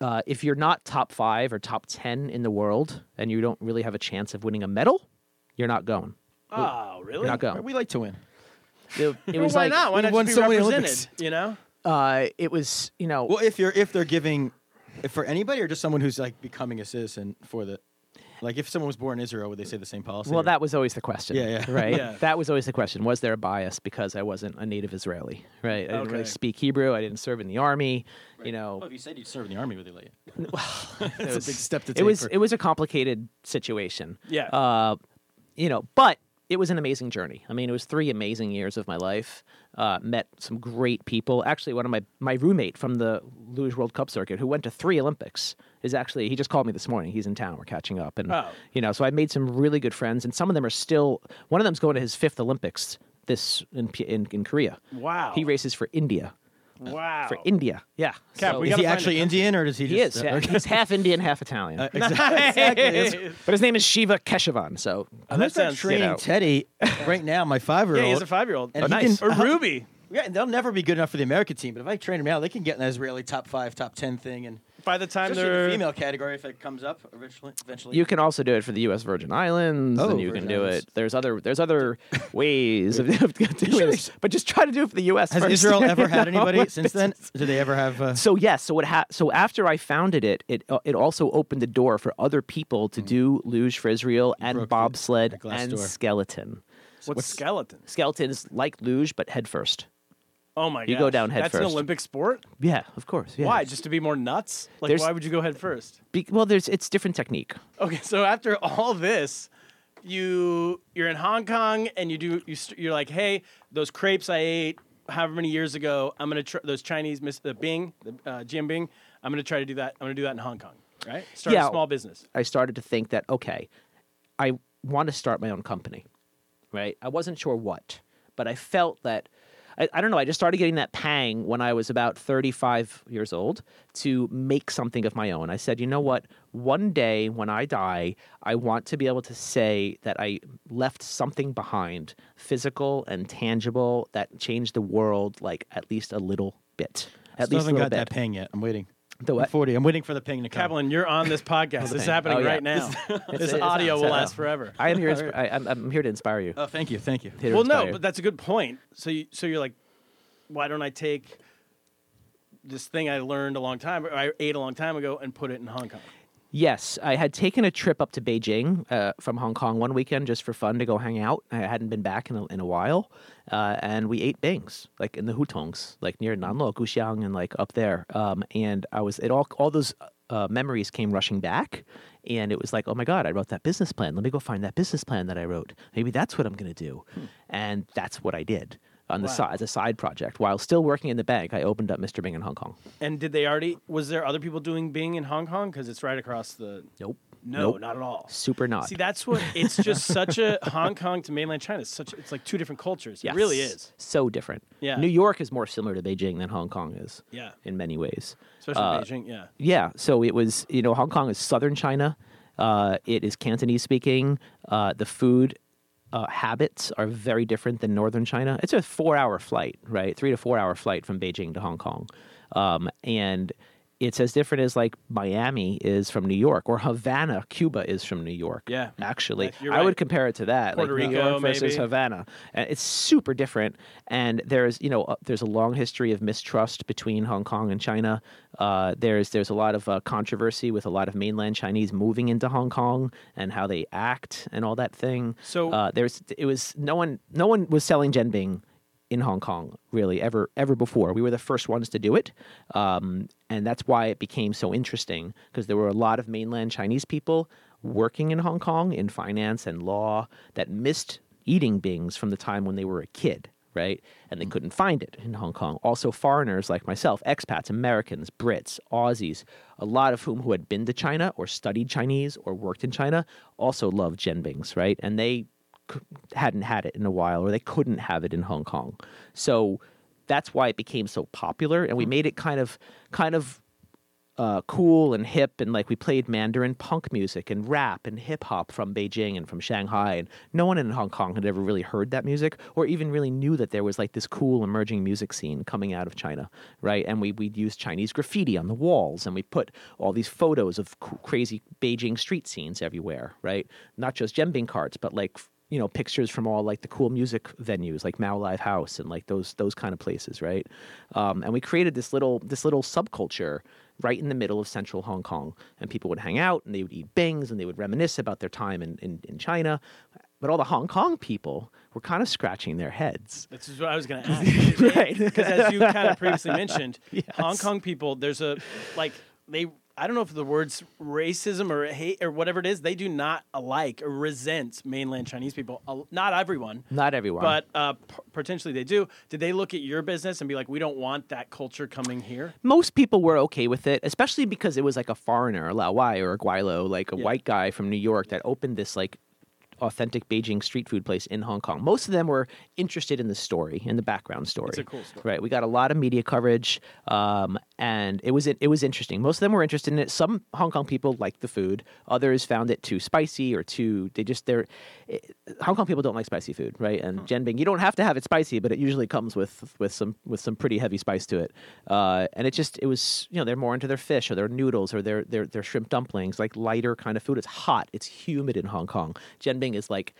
uh, if you're not top five or top 10 in the world and you don't really have a chance of winning a medal, you're not going. Oh, really? You're not going. We like to win. It, it Well, was why like, not? Why we not won just be so many represented? Olympics. You know? uh, it was, you know, Well, if you're if they're giving, if for anybody or just someone who's like becoming a citizen for the, like if someone was born in Israel, would they say the same policy? well, or- that was always the question. Yeah, yeah. Right? Yeah. That was always the question. Was there a bias because I wasn't a native Israeli? Right? I didn't really speak Hebrew. I didn't serve in the army. You know, Well, if you said you'd serve in the army, would they let you? it That's was, a big step to take. it was for- it was a complicated situation. Yeah. Uh, you know, but it was an amazing journey. I mean, it was three amazing years of my life. Uh, met some great people. Actually, one of my my roommate from the Luge World Cup circuit, who went to three Olympics, is actually he just called me this morning. He's in town. We're catching up, and Oh. you know, so I made some really good friends, and some of them are still. One of them's going to his fifth Olympics this in in, in Korea. Wow. He races for India. Wow. For India, yeah. Cap, So- we Is gotta he find actually a- Indian or does he he is. uh, yeah. He's half Indian, half Italian. uh, exactly. exactly. That's- but his name is Shiva Keshavan. So Oh, that I'm start sounds training know. Teddy right now. My five-year-old. Yeah, he's a five-year-old. And Oh, he nice. can- Or Ruby. Yeah, and they'll never be good enough for the American team. But if I train them now, they can get an Israeli top five, top ten thing, and By the time especially they're the female category if it comes up eventually. Eventually, You can also do it for the U.S. Virgin Islands, Oh, and you Virgin can do Islands. it. There's other there's other ways of, of doing this, but just try to do it for the U.S. has first. Israel ever had know? anybody since then? Did they ever have? Uh, So yes, so what ha- so after I founded it, it uh, it also opened the door for other people to do luge for Israel and broke bobsled and door. skeleton. what's, skeleton? Skeleton is like luge but head first. Oh my god. You go down head That's an. Olympic sport? Yeah, of course. Yeah. Why? Just to be more nuts? Like There's- why would you go head first? Be- well, there's it's different technique. Okay, so after all this, you you're in Hong Kong and you do you st- you're like, hey, those crepes I ate however many years ago, I'm gonna try those Chinese Miss the Bing, the uh, jianbing. I'm gonna try to do that. I'm gonna do that in Hong Kong, right? Start Yeah. a small business. I started to think that okay, I want to start my own company, right? I wasn't sure what, but I felt that I, I don't know. I just started getting that pang when I was about 35 years old to make something of my own. I said, you know what? One day when I die, I want to be able to say that I left something behind, physical and tangible, that changed the world like at least a little bit. At still least haven't got bit. that pang yet. I'm waiting. The what? 40. I'm waiting for the ping to come. Kaplan, you're on this podcast. Oh, this is happening Oh, yeah. right now. It's- this it's- audio will it's- last forever. I am here. I, I'm, I'm here to inspire you. Oh, thank you, thank you. Here well, no, inspire you. but that's a good point. So you so you're like, why don't I take this thing I learned a long time, or I ate a long time ago, and put it in Hong Kong? Yes, I had taken a trip up to Beijing uh, from Hong Kong one weekend just for fun to go hang out. I hadn't been back in a, in a while, uh, and we ate bings like in the hutongs, like near Nanluoguxiang, and like up there. Um, and I was it all all those uh, memories came rushing back, and it was like, oh my god, I wrote that business plan. Let me go find that business plan that I wrote. Maybe that's what I'm going to do, and that's what I did on the Wow. side as a side project while still working in the bank. I opened up Mr. Bing in Hong Kong. And did they already? Was there other people doing Bing in Hong Kong? Because it's right across the. Nope. No, Nope. not at all. Super not. See, that's what it's just such a Hong Kong to mainland China. It's such it's like two different cultures. It really is. So different. Yeah. New York is more similar to Beijing than Hong Kong is. Yeah. In many ways. Especially Uh, Beijing. Yeah. Yeah, so it was, you know, Hong Kong is southern China. Uh, it is Cantonese speaking. Uh, the food uh, habits are very different than northern China. It's a four hour flight, right? Three to four hour flight from Beijing to Hong Kong. Um, and it's as different as like Miami is from New York or Havana, Cuba is from New York. Yeah. Actually, you're I would compare it to that. Puerto like New Rico, York versus maybe. Havana. Uh, It's super different, and there's you know uh, there's a long history of mistrust between Hong Kong and China. Uh, there's there's a lot of uh, controversy with a lot of mainland Chinese moving into Hong Kong and how they act and all that thing. So- uh, there's it was no one no one was selling jianbing in Hong Kong really ever ever before. We were the first ones to do it, um, and that's why it became so interesting because there were a lot of mainland Chinese people working in Hong Kong in finance and law that missed eating bings from the time when they were a kid. Right, and they couldn't find it in Hong Kong. Also, foreigners like myself, expats, Americans, Brits, Aussies, a lot of whom who had been to China or studied Chinese or worked in China, also loved jianbings, right? And they hadn't had it in a while or they couldn't have it in Hong Kong. So that's why it became so popular and we made it kind of kind of uh, cool and hip and like we played Mandarin punk music and rap and hip hop from Beijing and from Shanghai and no one in Hong Kong had ever really heard that music or even really knew that there was like this cool emerging music scene coming out of China, right? And we we'd use Chinese graffiti on the walls and we put all these photos of crazy Beijing street scenes everywhere, right? Not just jianbing carts, but like you know pictures from all like the cool music venues like Mao Live House and like those those kind of places, right? Um, and we created this little this little subculture right in the middle of central Hong Kong, and people would hang out and they would eat bings and they would reminisce about their time in in, in China. But all the Hong Kong people were kind of scratching their heads. This is what I was going to ask. Right. Because as you kind of previously mentioned, Yes. Hong Kong people, there's a like they. I don't know if the words racism or hate or whatever it is, they do not like or resent mainland Chinese people. Not everyone, Not everyone. but uh, p- potentially they do. Did they look at your business and be like, "We don't want that culture coming here"? most people were okay with it, especially because it was like a foreigner, a Lao Wai or a gweilo, like a Yeah. white guy from New York that opened this like authentic Beijing street food place in Hong Kong. Most of them were interested in the story, in the background story. It's a cool story. Right. We got a lot of media coverage, um, and it was it was interesting. Most of them were interested in it. Some Hong Kong people liked the food. Others found it too spicy or too. They just they're it, Hong Kong people don't like spicy food, right? And Hmm. jianbing, you don't have to have it spicy, but it usually comes with with some with some pretty heavy spice to it. Uh, and it just it was you know they're more into their fish or their noodles or their their their shrimp dumplings, like lighter kind of food. It's hot. It's humid in Hong Kong. Is like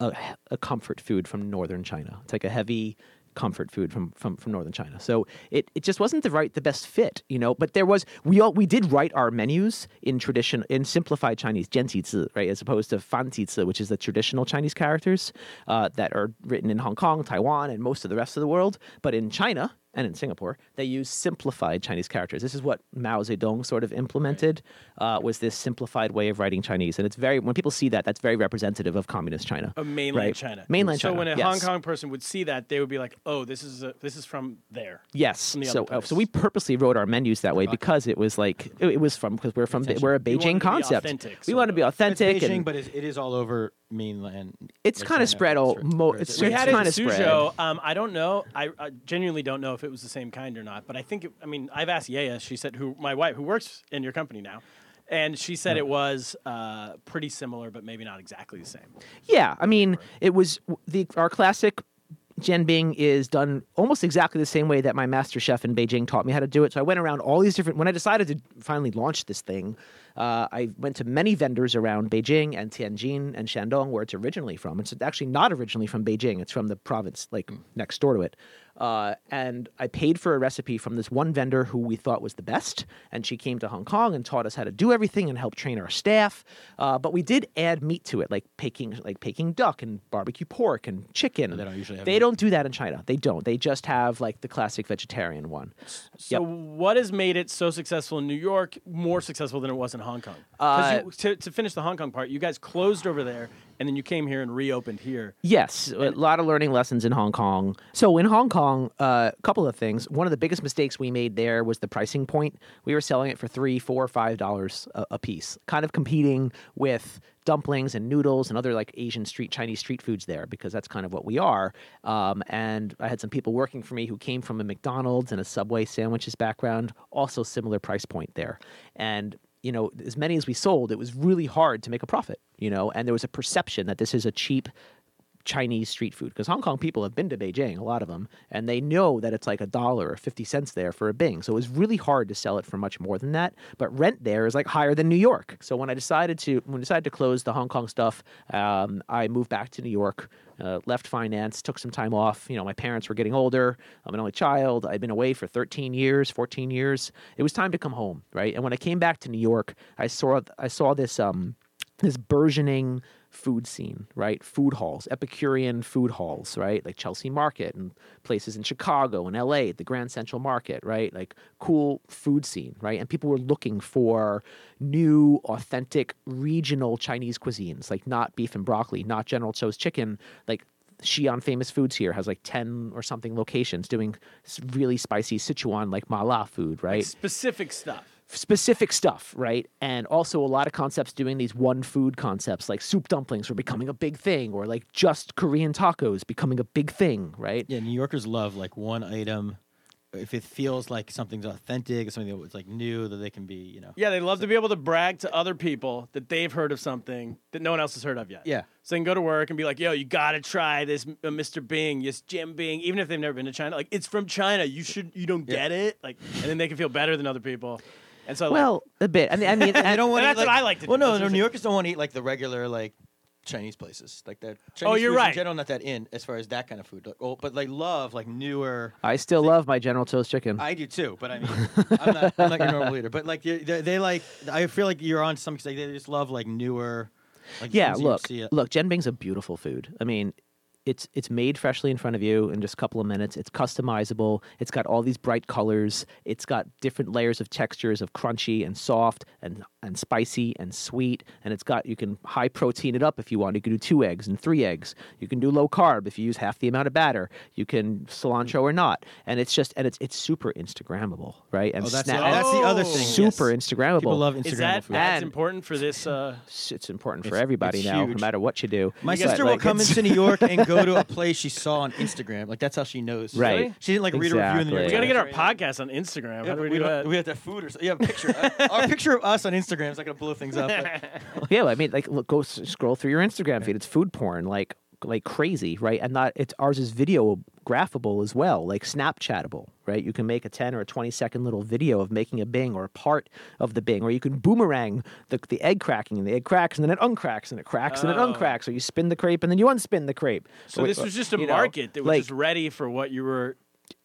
a, a comfort food from northern China. It's like a heavy comfort food from, from, from northern China. So it, it just wasn't the right the best fit, you know. But there was we all we did write our menus in tradition in simplified Chinese, jianqi right, as opposed to fan fanqi which is the traditional Chinese characters uh, that are written in Hong Kong, Taiwan, and most of the rest of the world. But in China and in Singapore, they use simplified Chinese characters. This is what Mao Zedong sort of implemented uh, was this simplified way of writing Chinese, and it's very when people see that, that's very representative of communist China. Of mainland right? China. Mainland so China. when a yes. Hong Kong person would see that, they would be like, "Oh, this is a, this is from there." Yes. from the So, other uh, so we purposely wrote our menus that way because it was like it, it was from because we're from we're a You wanted to Beijing be concept. authentic, we want to of. be It's authentic, Beijing, and but it, it is all over mainland. It's like kinda spread but all- it's- mo- or is it's- We had it in kinda spread. Suzhou. Um, I don't know. I, I genuinely don't know if it was the same kind or not. But I think. It, I mean, I've asked Yaya. She said, "Who my wife, who works in your company now." And she said it was uh, pretty similar, but maybe not exactly the same. yeah, I mean, it was the our classic. jianbing is done almost exactly the same way that my master chef in Beijing taught me how to do it. So I went around all these different. When I decided to finally launch this thing, uh, I went to many vendors around Beijing and Tianjin and Shandong, where it's originally from. It's actually not originally from Beijing. It's from the province like next door to it. Uh, and I paid for a recipe from this one vendor who we thought was the best, and she came to Hong Kong and taught us how to do everything and helped train our staff. Uh, but we did add meat to it, like Peking, like Peking duck and barbecue pork and chicken. they don't usually have They meat. don't do that in China. They don't. They just have like the classic vegetarian one. So, what has made it so successful in New York, more successful than it was in Hong Kong? Uh, you, to, to finish the Hong Kong part, you guys closed over there and then you came here and reopened here. Yes, a lot of learning lessons in Hong Kong. So in Hong Kong, a couple of things. One of the biggest mistakes we made there was the pricing point. We were selling it for three, four, five dollars a, a piece, kind of competing with dumplings and noodles and other like Asian street Chinese street foods there because that's kind of what we are. Um, and I had some people working for me who came from a McDonald's and a Subway sandwiches background, also similar price point there. And you know, as many as we sold, it was really hard to make a profit, you know, and there was a perception that this is a cheap Chinese street food because Hong Kong people have been to Beijing, a lot of them, and they know that it's like a dollar or 50 cents there for a Bing. So it was really hard to sell it for much more than that. But rent there is like higher than New York. So when I decided to when I decided to close the Hong Kong stuff, um, I moved back to New York. Uh, left finance, took some time off. You know, my parents were getting older. I'm an only child. I'd been away for 13 years, 14 years. It was time to come home, right? And when I came back to New York, I saw I saw this um, this burgeoning food scene, right? Food halls, Epicurean food halls, right? Like Chelsea Market and places in Chicago and LA, the Grand Central Market, right? Like cool food scene, right? And people were looking for new, authentic, regional Chinese cuisines, like not beef and broccoli, not General Tso's chicken, like Xi'an Famous Foods here has like 10 or something locations doing really spicy Sichuan like mala food, right? Specific stuff. Specific stuff, right? And also a lot of concepts doing these one food concepts, like soup dumplings were becoming a big thing, or like just Korean tacos becoming a big thing, right? Yeah, New Yorkers love like one item. If it feels like something's authentic, or something that's like new, that they can be, you know. Yeah, they love to be able to brag to other people that they've heard of something that no one else has heard of yet. Yeah. So they can go to work and be like, "Yo, you gotta try this uh, Mr. Bing, this jianbing," even if they've never been to China. Like, it's from China. You should, you don't get it. Like, and then they can feel better than other people. And so, like, Well, a bit. I mean, I mean, They don't want. that's what I like to Well, do. no, That's no. New Yorkers don't want to eat like the regular like Chinese places, like that. Oh, Chinese oh, you're right. In general, not that in as far as that kind of food. Like, oh, but like love like newer. I still love my General Tso's chicken. I do too, but I mean, I'm not, I'm not your normal eater. But like they, they, they like, I feel like you're on some. Like, they just love like newer. Like, yeah, things look, see it. look, jianbing's a beautiful food. I mean, it's it's made freshly in front of you in just a couple of minutes. It's customizable. It's got all these bright colors. It's got different layers of textures of crunchy and soft and and spicy and sweet. And it's got you can high protein it up if you want. You can do two eggs and three eggs. You can do low carb if you use half the amount of batter. You can cilantro or not. And it's just and it's it's super Instagrammable, right? And Oh, that's, snap- the, that's the other thing. super yes. Instagrammable. People love is Instagram that food. as And- important for this? Uh, it's, it's important for It's- everybody it's now, no matter what you do. My But, sister will like, come into New York and go to a place she saw on Instagram. Like that's how she knows. Right. Really? She didn't like read a review in the New York we gotta get our Times or anything. podcast on Instagram. Yeah, How do we we, do that? we have that food or something. Yeah, a picture. uh, our picture of us on Instagram is not gonna blow things up. but- yeah, I mean, like, look, go s- scroll through your Instagram feed. It's food porn, like, like crazy, right? And not it's ours is video graphable as well, like Snapchatable, right? You can make a ten or a twenty second little video of making a Bing or a part of the Bing, or you can boomerang the the egg cracking, and the egg cracks, and then it uncracks, and it cracks, and it Oh. uncracks, or you spin the crepe, and then you unspin the crepe. so Or- this was just a you know, market that was like, just ready for what you were.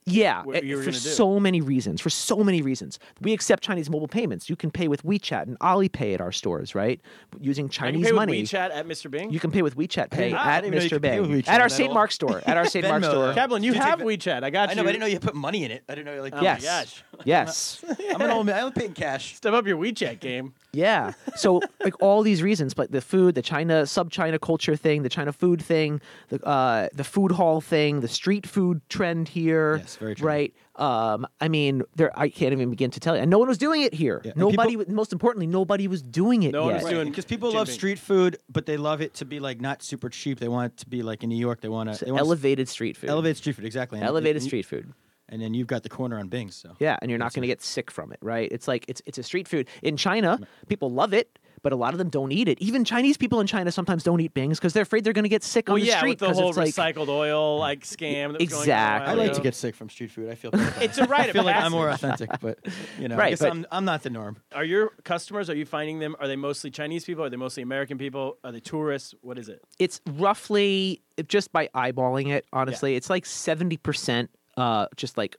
Yeah, what eh, you were for gonna do. so many reasons. For so many reasons, we accept Chinese mobile payments. You can pay with WeChat and Alipay at our stores, right? Using I can Chinese pay with money. WeChat at Mr. Bing. You can pay with WeChat Pay Ah, I at didn't even know you Mr. Bing at our St. all. Mark's store. At our St. Mark's store. though. Kaplan, you you have WeChat. I got I you. know, but I didn't know you put money in it. I didn't know you like. Oh my yes. gosh. Yes. I'm an old man. I only pay in cash. Step up your WeChat game. Yeah. So like all these reasons, but the food, the China sub-China culture thing, the China food thing, the uh, the food hall thing, the street food trend here. Yes, very true. Right. Um, I mean, there. I can't even begin to tell you. And no one was doing it here. Yeah, Nobody. people- most importantly, nobody was doing it No one yet. was doing- because people Jim love Bing. street food, but they love it to be like not super cheap. They want it to be like in New York. They want to they want Elevated street food. elevated street food exactly. Elevated and you- street food. And then you've got the corner on Bing's. So Yeah, and you're not going to get sick from it, right? It's like it's it's a street food. In China, people love it, but a lot of them don't eat it. Even Chinese people in China sometimes don't eat bings because they're afraid they're going to get sick Well, on the yeah, street with the 'cause whole it's like recycled oil like scam. That was going on Exactly. I like to get sick from street food. I feel better It's a right. I feel like I'm more authentic, but you know, I Right, guess but- I'm I'm not the norm. Are your customers? Are you finding them? Are they mostly Chinese people? Are they mostly American people? Are they tourists? What is it? it's roughly just by eyeballing it. Honestly, it's like seventy percent, uh, just like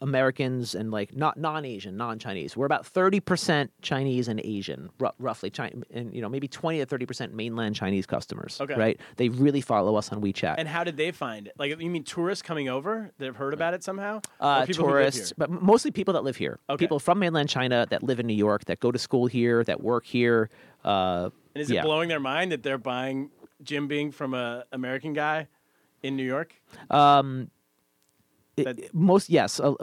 Americans and like not non-Asian, non-Chinese. We're about thirty percent Chinese and Asian, ru- roughly. China, and you know maybe twenty to thirty percent mainland Chinese customers. Okay. right? They really follow us on WeChat. And how did they find it? Like, you mean tourists coming over that have heard about it somehow? uh, Or people who live tourists, but mostly people that live here. Okay. People from mainland China that live in New York, that go to school here, that work here. Uh, And is it blowing their mind that they're buying jianbing from a American guy in New York? Um, That- most yes, a,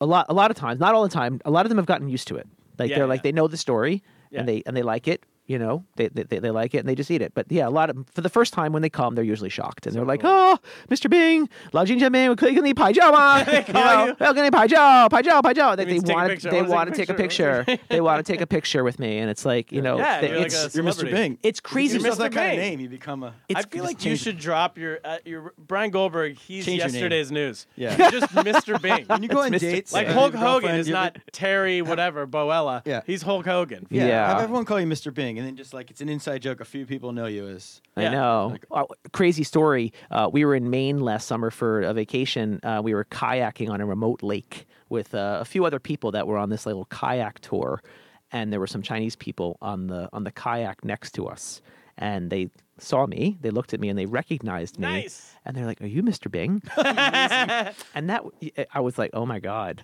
a lot, a lot of times, not all the time. A lot of them have gotten used to it. Like Yeah, they're like they know the story Yeah. and they and they like it you know they, they, they like it and they just eat it. But yeah a lot of for the first time when they come they're usually shocked and they're so like cool. oh mr bing lao jing jian ming click on the pai jiao ma they call pai jiao pai jiao pai jiao they, they want they want to take a picture? they want to take a picture? with me and it's like you know yeah, they, you're, like it's, you're mr bing. It's crazy you're mr. that kind of name you become a it's, i feel like you should drop your uh, your brian goldberg he's change yesterday's news. Yeah. Just mr bing. When you go on dates like uh, hulk hogan is not terry whatever Bollea. Yeah. He's hulk hogan. Yeah. Have everyone call you mr bing and then just like it's an inside joke. A few people know you as. I Yeah. know. Uh, crazy story. Uh, we were in Maine last summer for a vacation. Uh, we were kayaking on a remote lake with uh, a few other people that were on this little kayak tour, and there were some Chinese people on the on the kayak next to us, and they saw me. They looked at me and they recognized me, Nice. and they're like, "Are you Mr. Bing?" and that I was like, "Oh my god."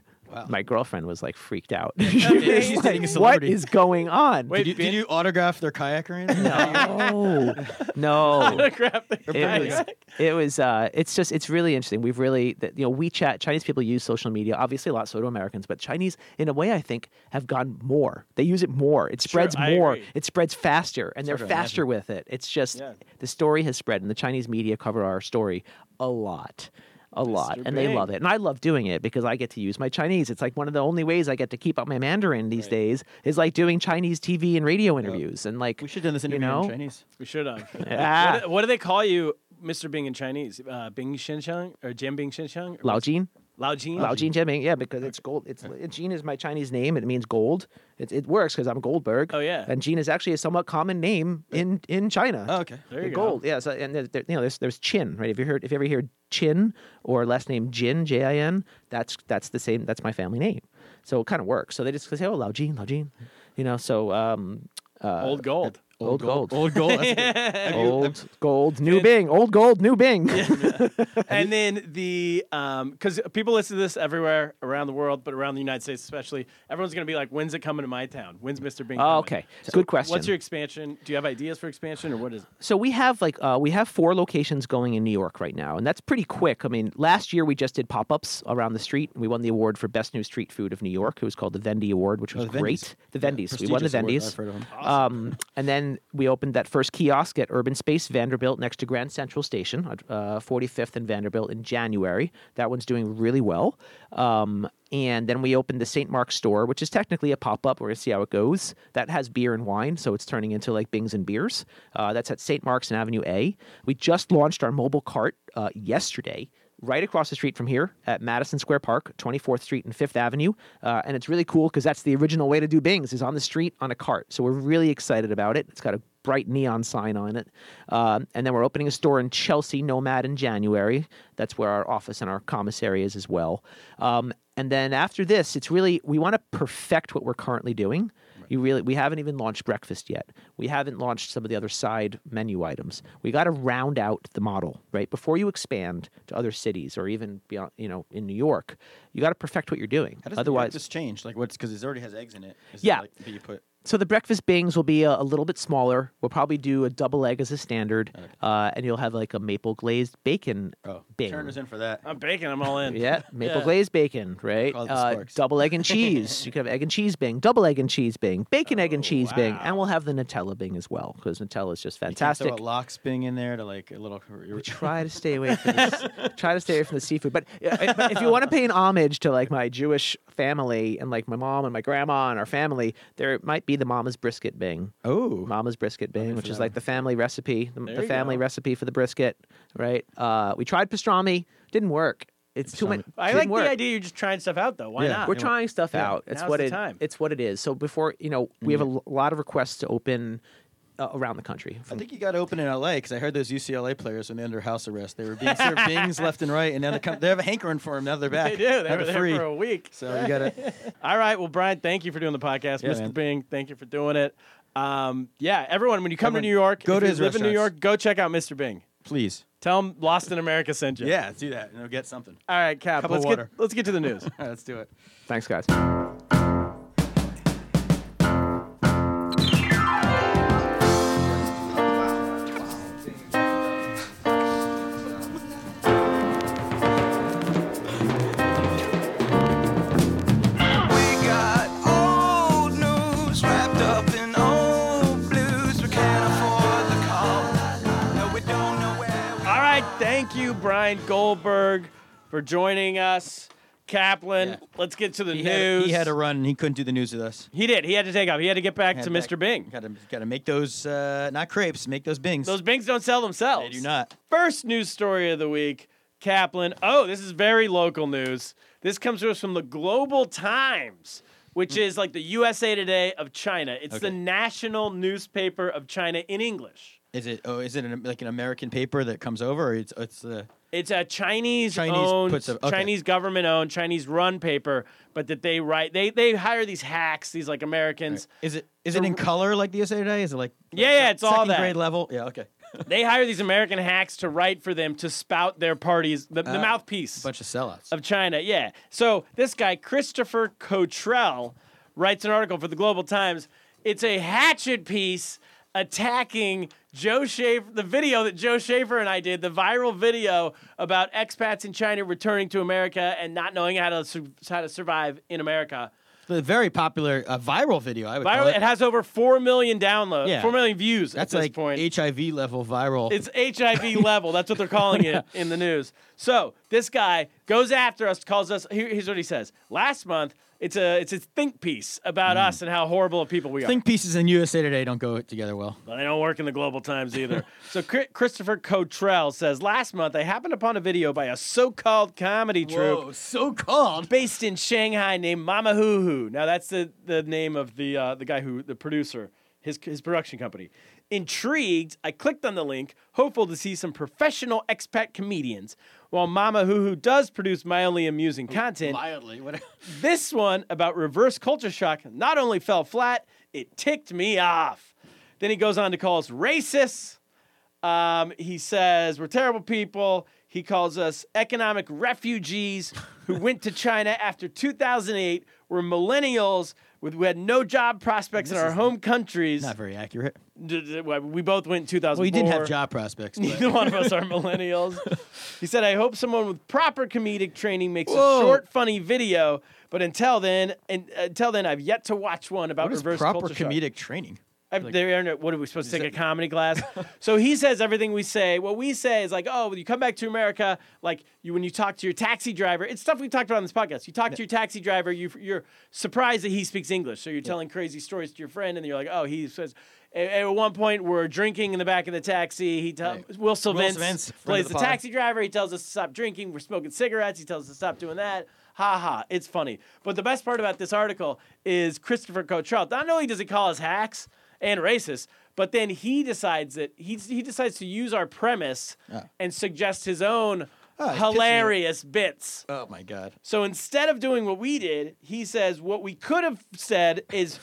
My girlfriend was like freaked out. She's dating a what going on? Wait, Did you, did you autograph their kayak or anything? No, no. Grab the it was, it was uh, it's just it's really interesting. We've really you know WeChat Chinese people use social media obviously a lot so do Americans but Chinese in a way I think have gone more. They use it more. It spreads I more. agree. it spreads faster and they're hard to faster with it. It's just Yeah. the story has spread and the Chinese media cover our story a lot a lot and they Bing. love it and I love doing it because I get to use my Chinese it's like one of the only ways I get to keep up my Mandarin these days is like doing Chinese TV and radio interviews and like We should have done this you interview know in Chinese. We should have. Ah. What, do- what do they call you, Mr. Bing in Chinese? Uh, Bing Shinsheng or jianbing Shinsheng? Or Lao what's- Jin Lao Jin. Lao Jin Jianming, yeah, because it's gold. It's Jean is my Chinese name. It means gold. It, it works because I'm Goldberg. Oh, yeah. and Jean is actually a somewhat common name in in China. Oh, okay. There you The go. gold, yeah. So and there, there- you know, there's there's Chin, right? If you heard, if you ever hear Chin or last name Jin, J I N, that's that's the same. That's my family name. So it kind of works. So they just say, oh, Lao Jin, Lao Jin, you know. So um, uh, Old gold. Old gold, Old gold. Old gold, new Bing, old gold, new Bing. and then the because people listen to this everywhere around the world, but around the United States especially, everyone's gonna be like, "When's it coming to my town? When's Mr. Bing?" Oh, coming?" okay. Good question. What's your expansion? Do you have ideas for expansion, or what is? it? So we have like uh, we have four locations going in New York right now, and that's pretty quick. I mean, last year we just did pop-ups around the street. And we won the award for best new street food of New York. It was called the Vendy Award, which was Oh, the great. Vendies. The Vendies. we won the Prestigious award. Vendies. I've heard of 'em. Um, and then we opened that first kiosk at Urban Space Vanderbilt next to Grand Central Station, uh, 45th and Vanderbilt in January. That one's doing really well. Um, and then we opened the St. Mark's store, which is technically a pop up. We're to see how it goes. That has beer and wine, so it's turning into like Bings and Beers. Uh, that's at St. Mark's and Avenue A. We just launched our mobile cart uh, yesterday right across the street from here at Madison Square Park, 24th Street and 5th Avenue. Uh, and it's really cool because that's the original way to do Bings is on the street on a cart. So we're really excited about it. It's got a bright neon sign on it. Um, and then we're opening a store in Chelsea, Nomad, in January. That's where our office and our commissary is as well. Um, and then after this, it's really, we want to perfect what we're currently doing. You really, we haven't even launched breakfast yet. We haven't launched some of the other side menu items. We got to round out the model, right? Before you expand to other cities or even beyond, you know, in New York, you got to perfect what you're doing. How does Otherwise, this change? Like what's because it already has eggs in it. Is it, Yeah. like, that you put. So the breakfast bings will be a, a little bit smaller. We'll probably do a double egg as a standard, uh, and you'll have like a maple glazed bacon Oh, bing. Turner's in for that. I'm baking. I'm all in. Yeah, maple Yeah. glazed bacon, right? Call it the Uh, double egg and cheese. you could have egg and cheese bing, double egg and cheese bing, bacon egg and cheese bing, and we'll have the Nutella bing as well because Nutella is just You fantastic. throw a lox bing in there to like a little. We try to stay away from the, try to stay away from the seafood. But, uh, but if you want to pay an homage to like my Jewish family and like my mom and my grandma and our family, there might be the Mama's brisket bing. Oh, Mama's brisket bing, which is like the family recipe, the, the family go. recipe for the brisket, right? Uh, we tried pastrami, didn't work. It's too much. I like work. the idea you're just trying stuff out though. Why Yeah. not? We're trying stuff Yeah, out. It's now's what the it. time. It's what it is. So before you know, we have a l- lot of requests to open uh, around the country. I think you got to open in L.A. because I heard those UCLA players when they're under house arrest. They were being served bings left and right, and now they come, they have a hankering for them. Now they're back. They do. They Now were there free. for a week. So you got to. All right. Well, Brian, thank you for doing the podcast. Yeah, Mr. man. Bing, thank you for doing it. Um, yeah, everyone, when you come Everyone, to New York, go if to you his live in New. York, go check out Mr. Bing. Please. Tell him Lost in America sent you. Yeah, do that, and they'll get something. All right, Cap. Let's get water. let's get to the news. All right, let's do it. thanks, guys. For joining us. Kaplan, Yeah. let's get to the He news. had, he had to run. He couldn't do the news with us. He did. He had to take off. He had to get back to back- Mr. Bing. Got to got to make those uh, not crepes. Make those bings. Those Bings don't sell themselves. they do not. First news story of the week, Kaplan. Oh, this is very local news. This comes to us from the Global Times, which is like the USA Today of China. It's the national newspaper of China in English. Is it? Oh, is it an, like an American paper that comes over? Or it's it's the It's a Chinese, Chinese owned, puts a- okay. Chinese government owned, Chinese run paper, but that they write. They they hire these hacks, these like Americans. is it is it in color like the USA Today? Is it like Yeah, yeah, it's all that. grade level? Yeah, okay. they hire these American hacks to write for them to spout their parties, the, the Ah, mouthpiece. Bunch of sellouts. of China. Yeah. So this guy Christopher Cottrell writes an article for the Global Times. It's a hatchet piece attacking Joe Schaefer, the video that Joe Schaefer and I did, the viral video about expats in China returning to America and not knowing how to su- how to survive in America. the very popular uh, viral video. I would Viral. it. It has over four million downloads, Yeah. four million views That's at this like point. HIV level viral. It's HIV level. That's what they're calling it in the news. So this guy goes after us, calls us. Here, here's what he says. Last month, it's a it's a think piece about us and how horrible of people we are. Think pieces in USA Today don't go together well. Well, they don't work in the global times either. so Chri- Christopher Cottrell says last month I happened upon a video by a so-called comedy troupe so called. based in Shanghai named Mamahuhu. Now that's the the name of the uh, the guy who the producer, his his production company. Intrigued, I clicked on the link, hopeful to see some professional expat comedians. While Mamahuhu does produce mildly amusing content, Mildly. This one about reverse culture shock not only fell flat, it ticked me off. Then he goes on to call us racists. Um, he says we're terrible people. He calls us economic refugees who went to China after 2008. We're millennials with who had no job prospects in our home countries. Not very accurate. We both went in 2004. Well, you didn't have job prospects. Neither one of us are millennials. he said, I hope someone with proper comedic training makes Whoa. a short, funny video. But until then, and uh, until then, I've yet to watch one about what is reverse proper culture shock. comedic training? I've, Like- what are we supposed to take a comedy class? so he says everything we say. What we say is like, oh, when you come back to America, like you when you talk to your taxi driver, it's stuff we talked about on this podcast. You talk to your taxi driver, you, you're surprised that he speaks English, so you're telling crazy stories to your friend, and you're like, oh, he says. At at one point, we're drinking in the back of the taxi. He tells Right. Will friend plays the, the taxi driver. He tells us to stop drinking. We're smoking cigarettes. He tells us to stop doing that. Ha ha! It's funny. But the best part about this article is Christopher Cottrell. Not only does he call us hacks and racist, but then he decides that he he decides to use our premise and suggest his own Oh, he's pitching it. hilarious bits. Oh my god. So instead of doing what we did, he says what we could have said is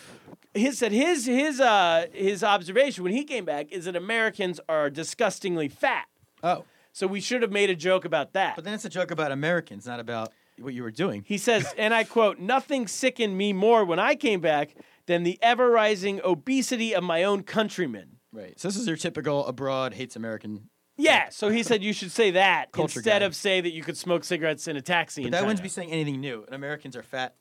his said his his uh his observation when he came back is that Americans are disgustingly fat. Oh, So we should have made a joke about that. but then it's a joke about Americans, not about what you were doing. He says, and I quote, nothing sickened me more when I came back than the ever rising obesity of my own countrymen. Right. So this is your typical abroad hates American. Yeah, so he said you should say that Culture instead guy. of say that you could smoke cigarettes in a taxi. But that China. wouldn't be saying anything new. And Americans are fat.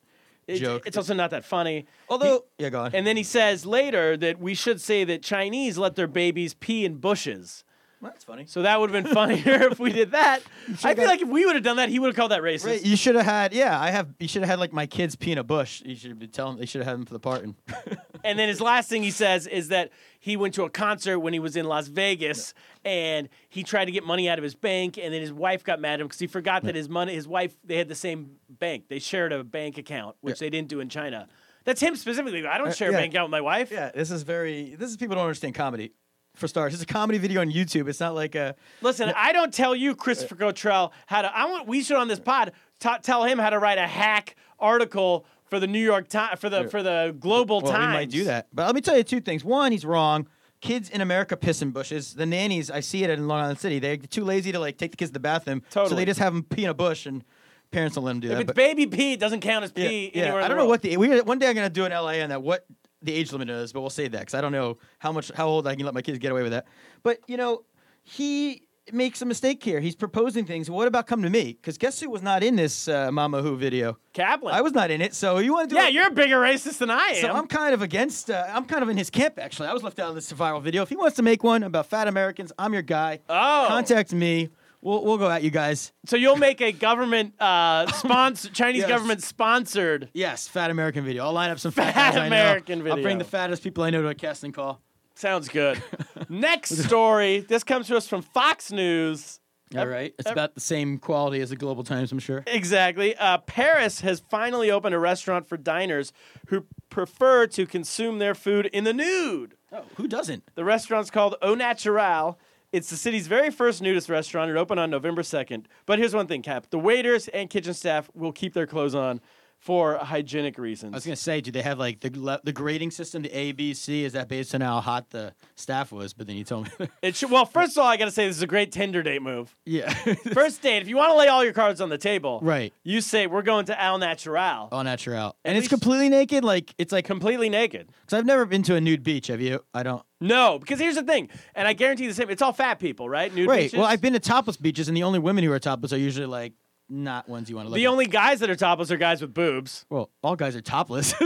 It- joke. It's also not that funny. Although, yeah, go on. And then he says later that we should say that Chinese let their babies pee in bushes. Well, that's funny. So that would have been funnier if we did that. I feel got- like if we would have done that, he would have called that racist. Right, you should have had. Yeah, I have. You should have had like my kids pee in a bush. You should be telling. They should have had them for the part. And And then his last thing he says is that he went to a concert when he was in Las Vegas and he tried to get money out of his bank and then his wife got mad at him because he forgot that his money his wife they had the same bank. They shared a bank account, which they didn't do in China. That's him specifically. I don't uh, share a yeah. bank account with my wife. yeah, this is very. This is people don't understand comedy. For stars. it's a comedy video on YouTube. It's not like a. Listen, I don't tell you, Christopher Cottrell, how to. I want we should on this pod ta tell him how to write a hack article for the New York Times for the for the Global Well, Times. we might do that. But let me tell you two things. One, he's wrong. Kids in America piss in bushes. The nannies, I see it in Long Island City. They're too lazy to like take the kids to the bathroom, so they just have them pee in a bush, and parents don't let them do If that. it's But- baby pee, it doesn't count as yeah, pee yeah. anywhere in I don't know what the we one day I'm gonna do an LA on that what the age limit is, but we'll save that because I don't know how much how old I can let my kids get away with that. But you know, he makes a mistake here. He's proposing things. What about come to me? Because guess who was not in this uh, Mama Who video? Kaplan. I was not in it. So you want to do? yeah, it? you're a bigger racist than I am. So I'm kind of against. Uh, I'm kind of in his camp actually. I was left out of this viral video. If he wants to make one about fat Americans, I'm your guy. Oh. contact me. We'll we'll go at you guys. So you'll make a government uh, sponsor, Chinese Yes. government sponsored. Yes, fat American video. I'll line up some fat, Fat guys I know. American I'll bring the fattest people I know to a casting call. Sounds good. Next story. This comes to us from Fox News. All right, it's about the same quality as the Global Times, I'm sure. Exactly. Uh, Paris has finally opened a restaurant for diners who prefer to consume their food in the nude. Oh, who doesn't? The restaurant's called Au Natural. It's the city's very first nudist restaurant. It opened on November 2nd. But here's one thing, Cap. The waiters and kitchen staff will keep their clothes on for hygienic reasons. I was gonna say, do they have like the the grading system, the A, B, C? Is that based on how hot the staff was? But then you told me, It should, well, first of all, I got to say this is a great Tinder date move. yeah, First date, if you want to lay all your cards on the table, Right. You say we're going to Al Natural, Al natural, and it's completely naked. Like it's like completely naked. because I've never been to a nude beach. Have you? I don't. No, because here's the thing, and I guarantee the same. It's all fat people, right? Nude Right. beaches? Well, I've been to topless beaches, and the only women who are topless are usually like not ones you want to look. The at. only guys that are topless are guys with boobs. well, all guys are topless.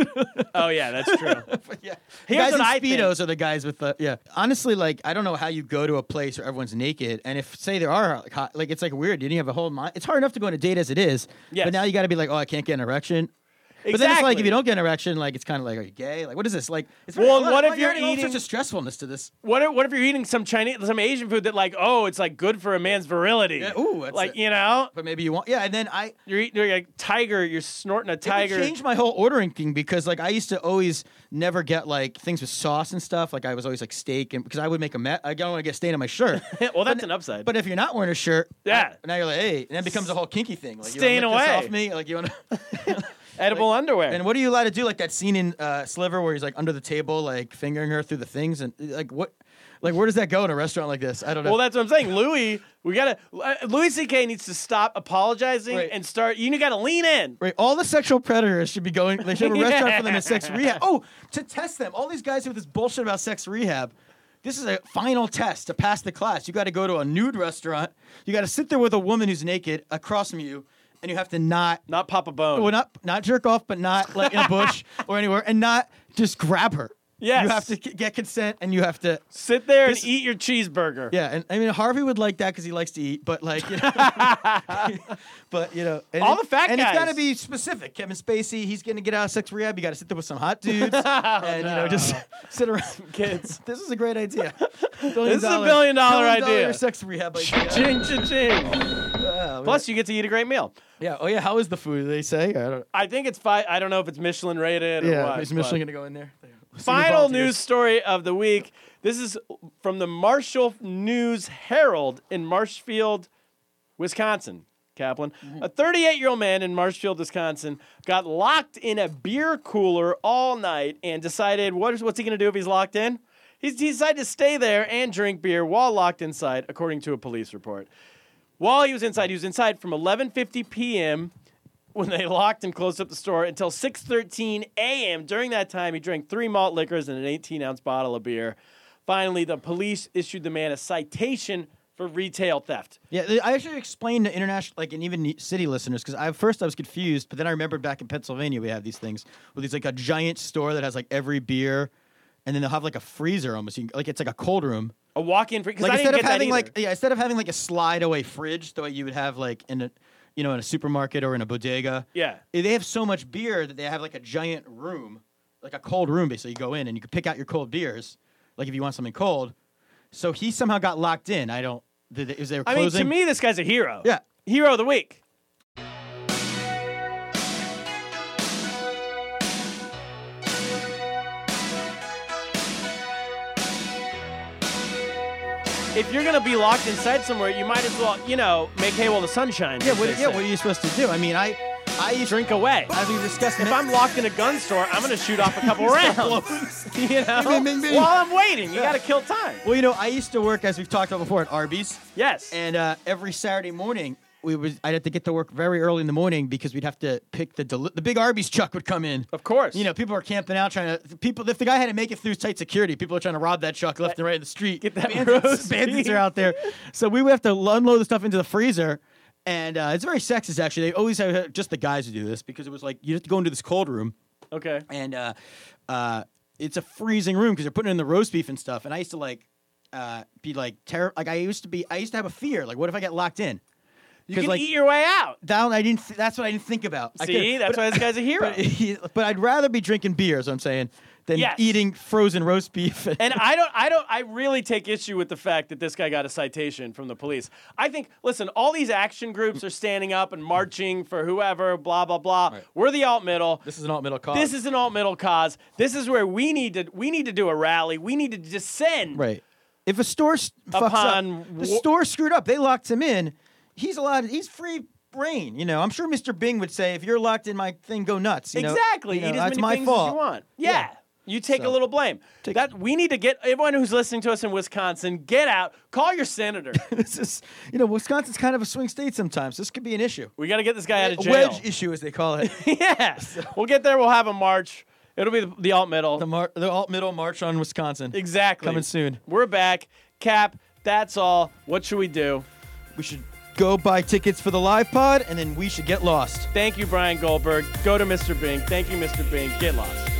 Oh yeah, that's true. yeah. Here's The guys in I think. speedos are the guys with the yeah. Honestly, like I don't know how you go to a place where everyone's naked, and if say there are like, hot, like it's like weird. You don't have a whole mind. It's hard enough to go on a date as it is. Yes. But now you got to be like, oh, I can't get an erection. But then it's like if you don't get an erection, like it's kind of like, are you gay? Like what is this? Like, it's Well, a lot- what if you're eating- sorts of stressfulness to this? What if, what if you're eating some Chinese, some Asian food that like, oh, it's like good for a man's virility. Yeah, ooh, that's like it. you know, But maybe you want, yeah. And then I, you're eating you're like tiger, you're snorting a tiger. would change my whole ordering thing because like I used to always never get like things with sauce and stuff. Like I was always like steak and because I would make a mess. I don't want to get stain on my shirt. well, that's But- an upside. But if you're not wearing a shirt, Yeah. now you're like, hey, and then it becomes a whole kinky thing. Like, Stain you wanna lick this away. off me. Like you want to. Edible underwear. and what are you allowed to do? Like that scene in uh, Sliver where he's like under the table, like fingering her through the things, and like what, like where does that go in a restaurant like this? I don't know. well, that's what I'm saying. Louis, we gotta. Uh, Louis C.K. needs to stop apologizing Right. and start. You gotta lean in. Right, all the sexual predators should be going. They should have a restaurant for them in sex rehab. Oh, to test them, all these guys with this bullshit about sex rehab. This is a final test to pass the class. You got to go to a nude restaurant. You got to sit there with a woman who's naked across from you, and you have to not, Not pop a bone. well, not not jerk off, but not like in a bush or anywhere, and not just grab her. Yes. you have to get consent, and you have to. Sit there This- and eat your cheeseburger. Yeah, and I mean Harvey would like that because he likes to eat, but like, you know, but you know, and All the fat and it's got guys. to be specific. Kevin Spacey, he's gonna get out of sex rehab. You got to sit there with some hot dudes, and oh, you know, just sit around. Some kids. This is a great idea. This is a billion dollar idea. sex rehab idea. Ching, ching, ching. Yeah, Plus, you get to eat a great meal. yeah. Oh yeah. How is the food? They say. I don't. I think it's five. I don't know if it's Michelin rated or Yeah. what. Is Michelin gonna go in there? Final news story of the week. This is from the Marshall News Herald in Marshfield, Wisconsin. Kaplan, mm-hmm. a 38 year old man in Marshfield, Wisconsin, got locked in a beer cooler all night and decided what is, what's he going to do if he's locked in? He's he decided to stay there and drink beer while locked inside, according to a police report. While he was inside, he was inside from 11:50 p.m. when they locked and closed up the store until 6:13 a.m. During that time, he drank three malt liquors and an 18-ounce bottle of beer. Finally, the police issued the man a citation for retail theft. Yeah, I actually explained to international, like, and even city listeners, because at first I was confused, but then I remembered back in Pennsylvania we have these things with these like a giant store that has like every beer, and then they'll have like a freezer almost, you can- like it's like a cold room. A walk-in fridge. Like I instead of having like yeah, instead of having like a slide away fridge the way you would have like in a, you know, in a supermarket or in a bodega. Yeah. eh, They have so much beer that they have like a giant room, like a cold room. Basically, you go in and you can pick out your cold beers, like if you want something cold. So he somehow got locked in. I don't. Did they, is they were I mean, to me, this guy's a hero. Yeah. hero of the week. If you're gonna be locked inside somewhere, you might as well, you know, make hay while the sun shines. Yeah, what, yeah. say. What are you supposed to do? I mean, I, I used drink away? as we discussed. If I'm locked in a gun store, I'm gonna shoot off a couple rounds. you know, Bing, bing, bing. while I'm waiting, you gotta kill time. well, you know, I used to work as we've talked about before at Arby's, Yes. and uh, every Saturday morning we was I'd have to get to work very early in the morning because we'd have to pick the deli- the big Arby's truck would come in. of course. You know, people are camping out trying to people. If the guy had to make it through tight security, people are trying to rob that truck left and right in the street. Get that bandits, bandits are out there, so we would have to unload the stuff into the freezer. And uh, it's very sexist, actually. They always have just the guys who do this because it was like you have to go into this cold room, Okay. and uh, uh, it's a freezing room because they're putting in the roast beef and stuff. And I used to like, uh, be like terror. Like I used to be. I used to have a fear. Like what if I get locked in? You can like, eat your way out. Down. I didn't. Th- that's what I didn't think about. I See, that's but- why this guy's a hero. But, but I'd rather be drinking beer, I'm saying, than Yes. eating frozen roast beef. And I don't, I don't, I really take issue with the fact that this guy got a citation from the police. I think, listen, all these action groups are standing up and marching for whoever, blah blah blah. We're the alt middle. this is an alt middle cause. This is an alt middle cause. This is where we need to, we need to do a rally. We need to descend. right. If a store fucks Upon up, the store screwed up. They locked him in. He's allowed. He's free brain. You know. I'm sure Mr. Bing would say, if you're locked in my thing, go nuts. you know? exactly. You know, Eat as that's many my fault. as you want. Yeah. Yeah. You take a little blame. that we need to get everyone who's listening to us in Wisconsin, get out, call your senator. this is, you know, Wisconsin's kind of a swing state sometimes. This could be an issue. we got to get this guy out of A jail. wedge issue, as they call it. yes. We'll get there. We'll have a march. It'll be the, the alt middle. the mar- the alt middle march on Wisconsin. exactly. Coming soon. We're back. Cap, that's all. What should we do? We should go buy tickets for the live pod, and then we should get lost. Thank you, Brian Goldberg. Go to Mr. Bing. Thank you, Mr. Bing. Get lost.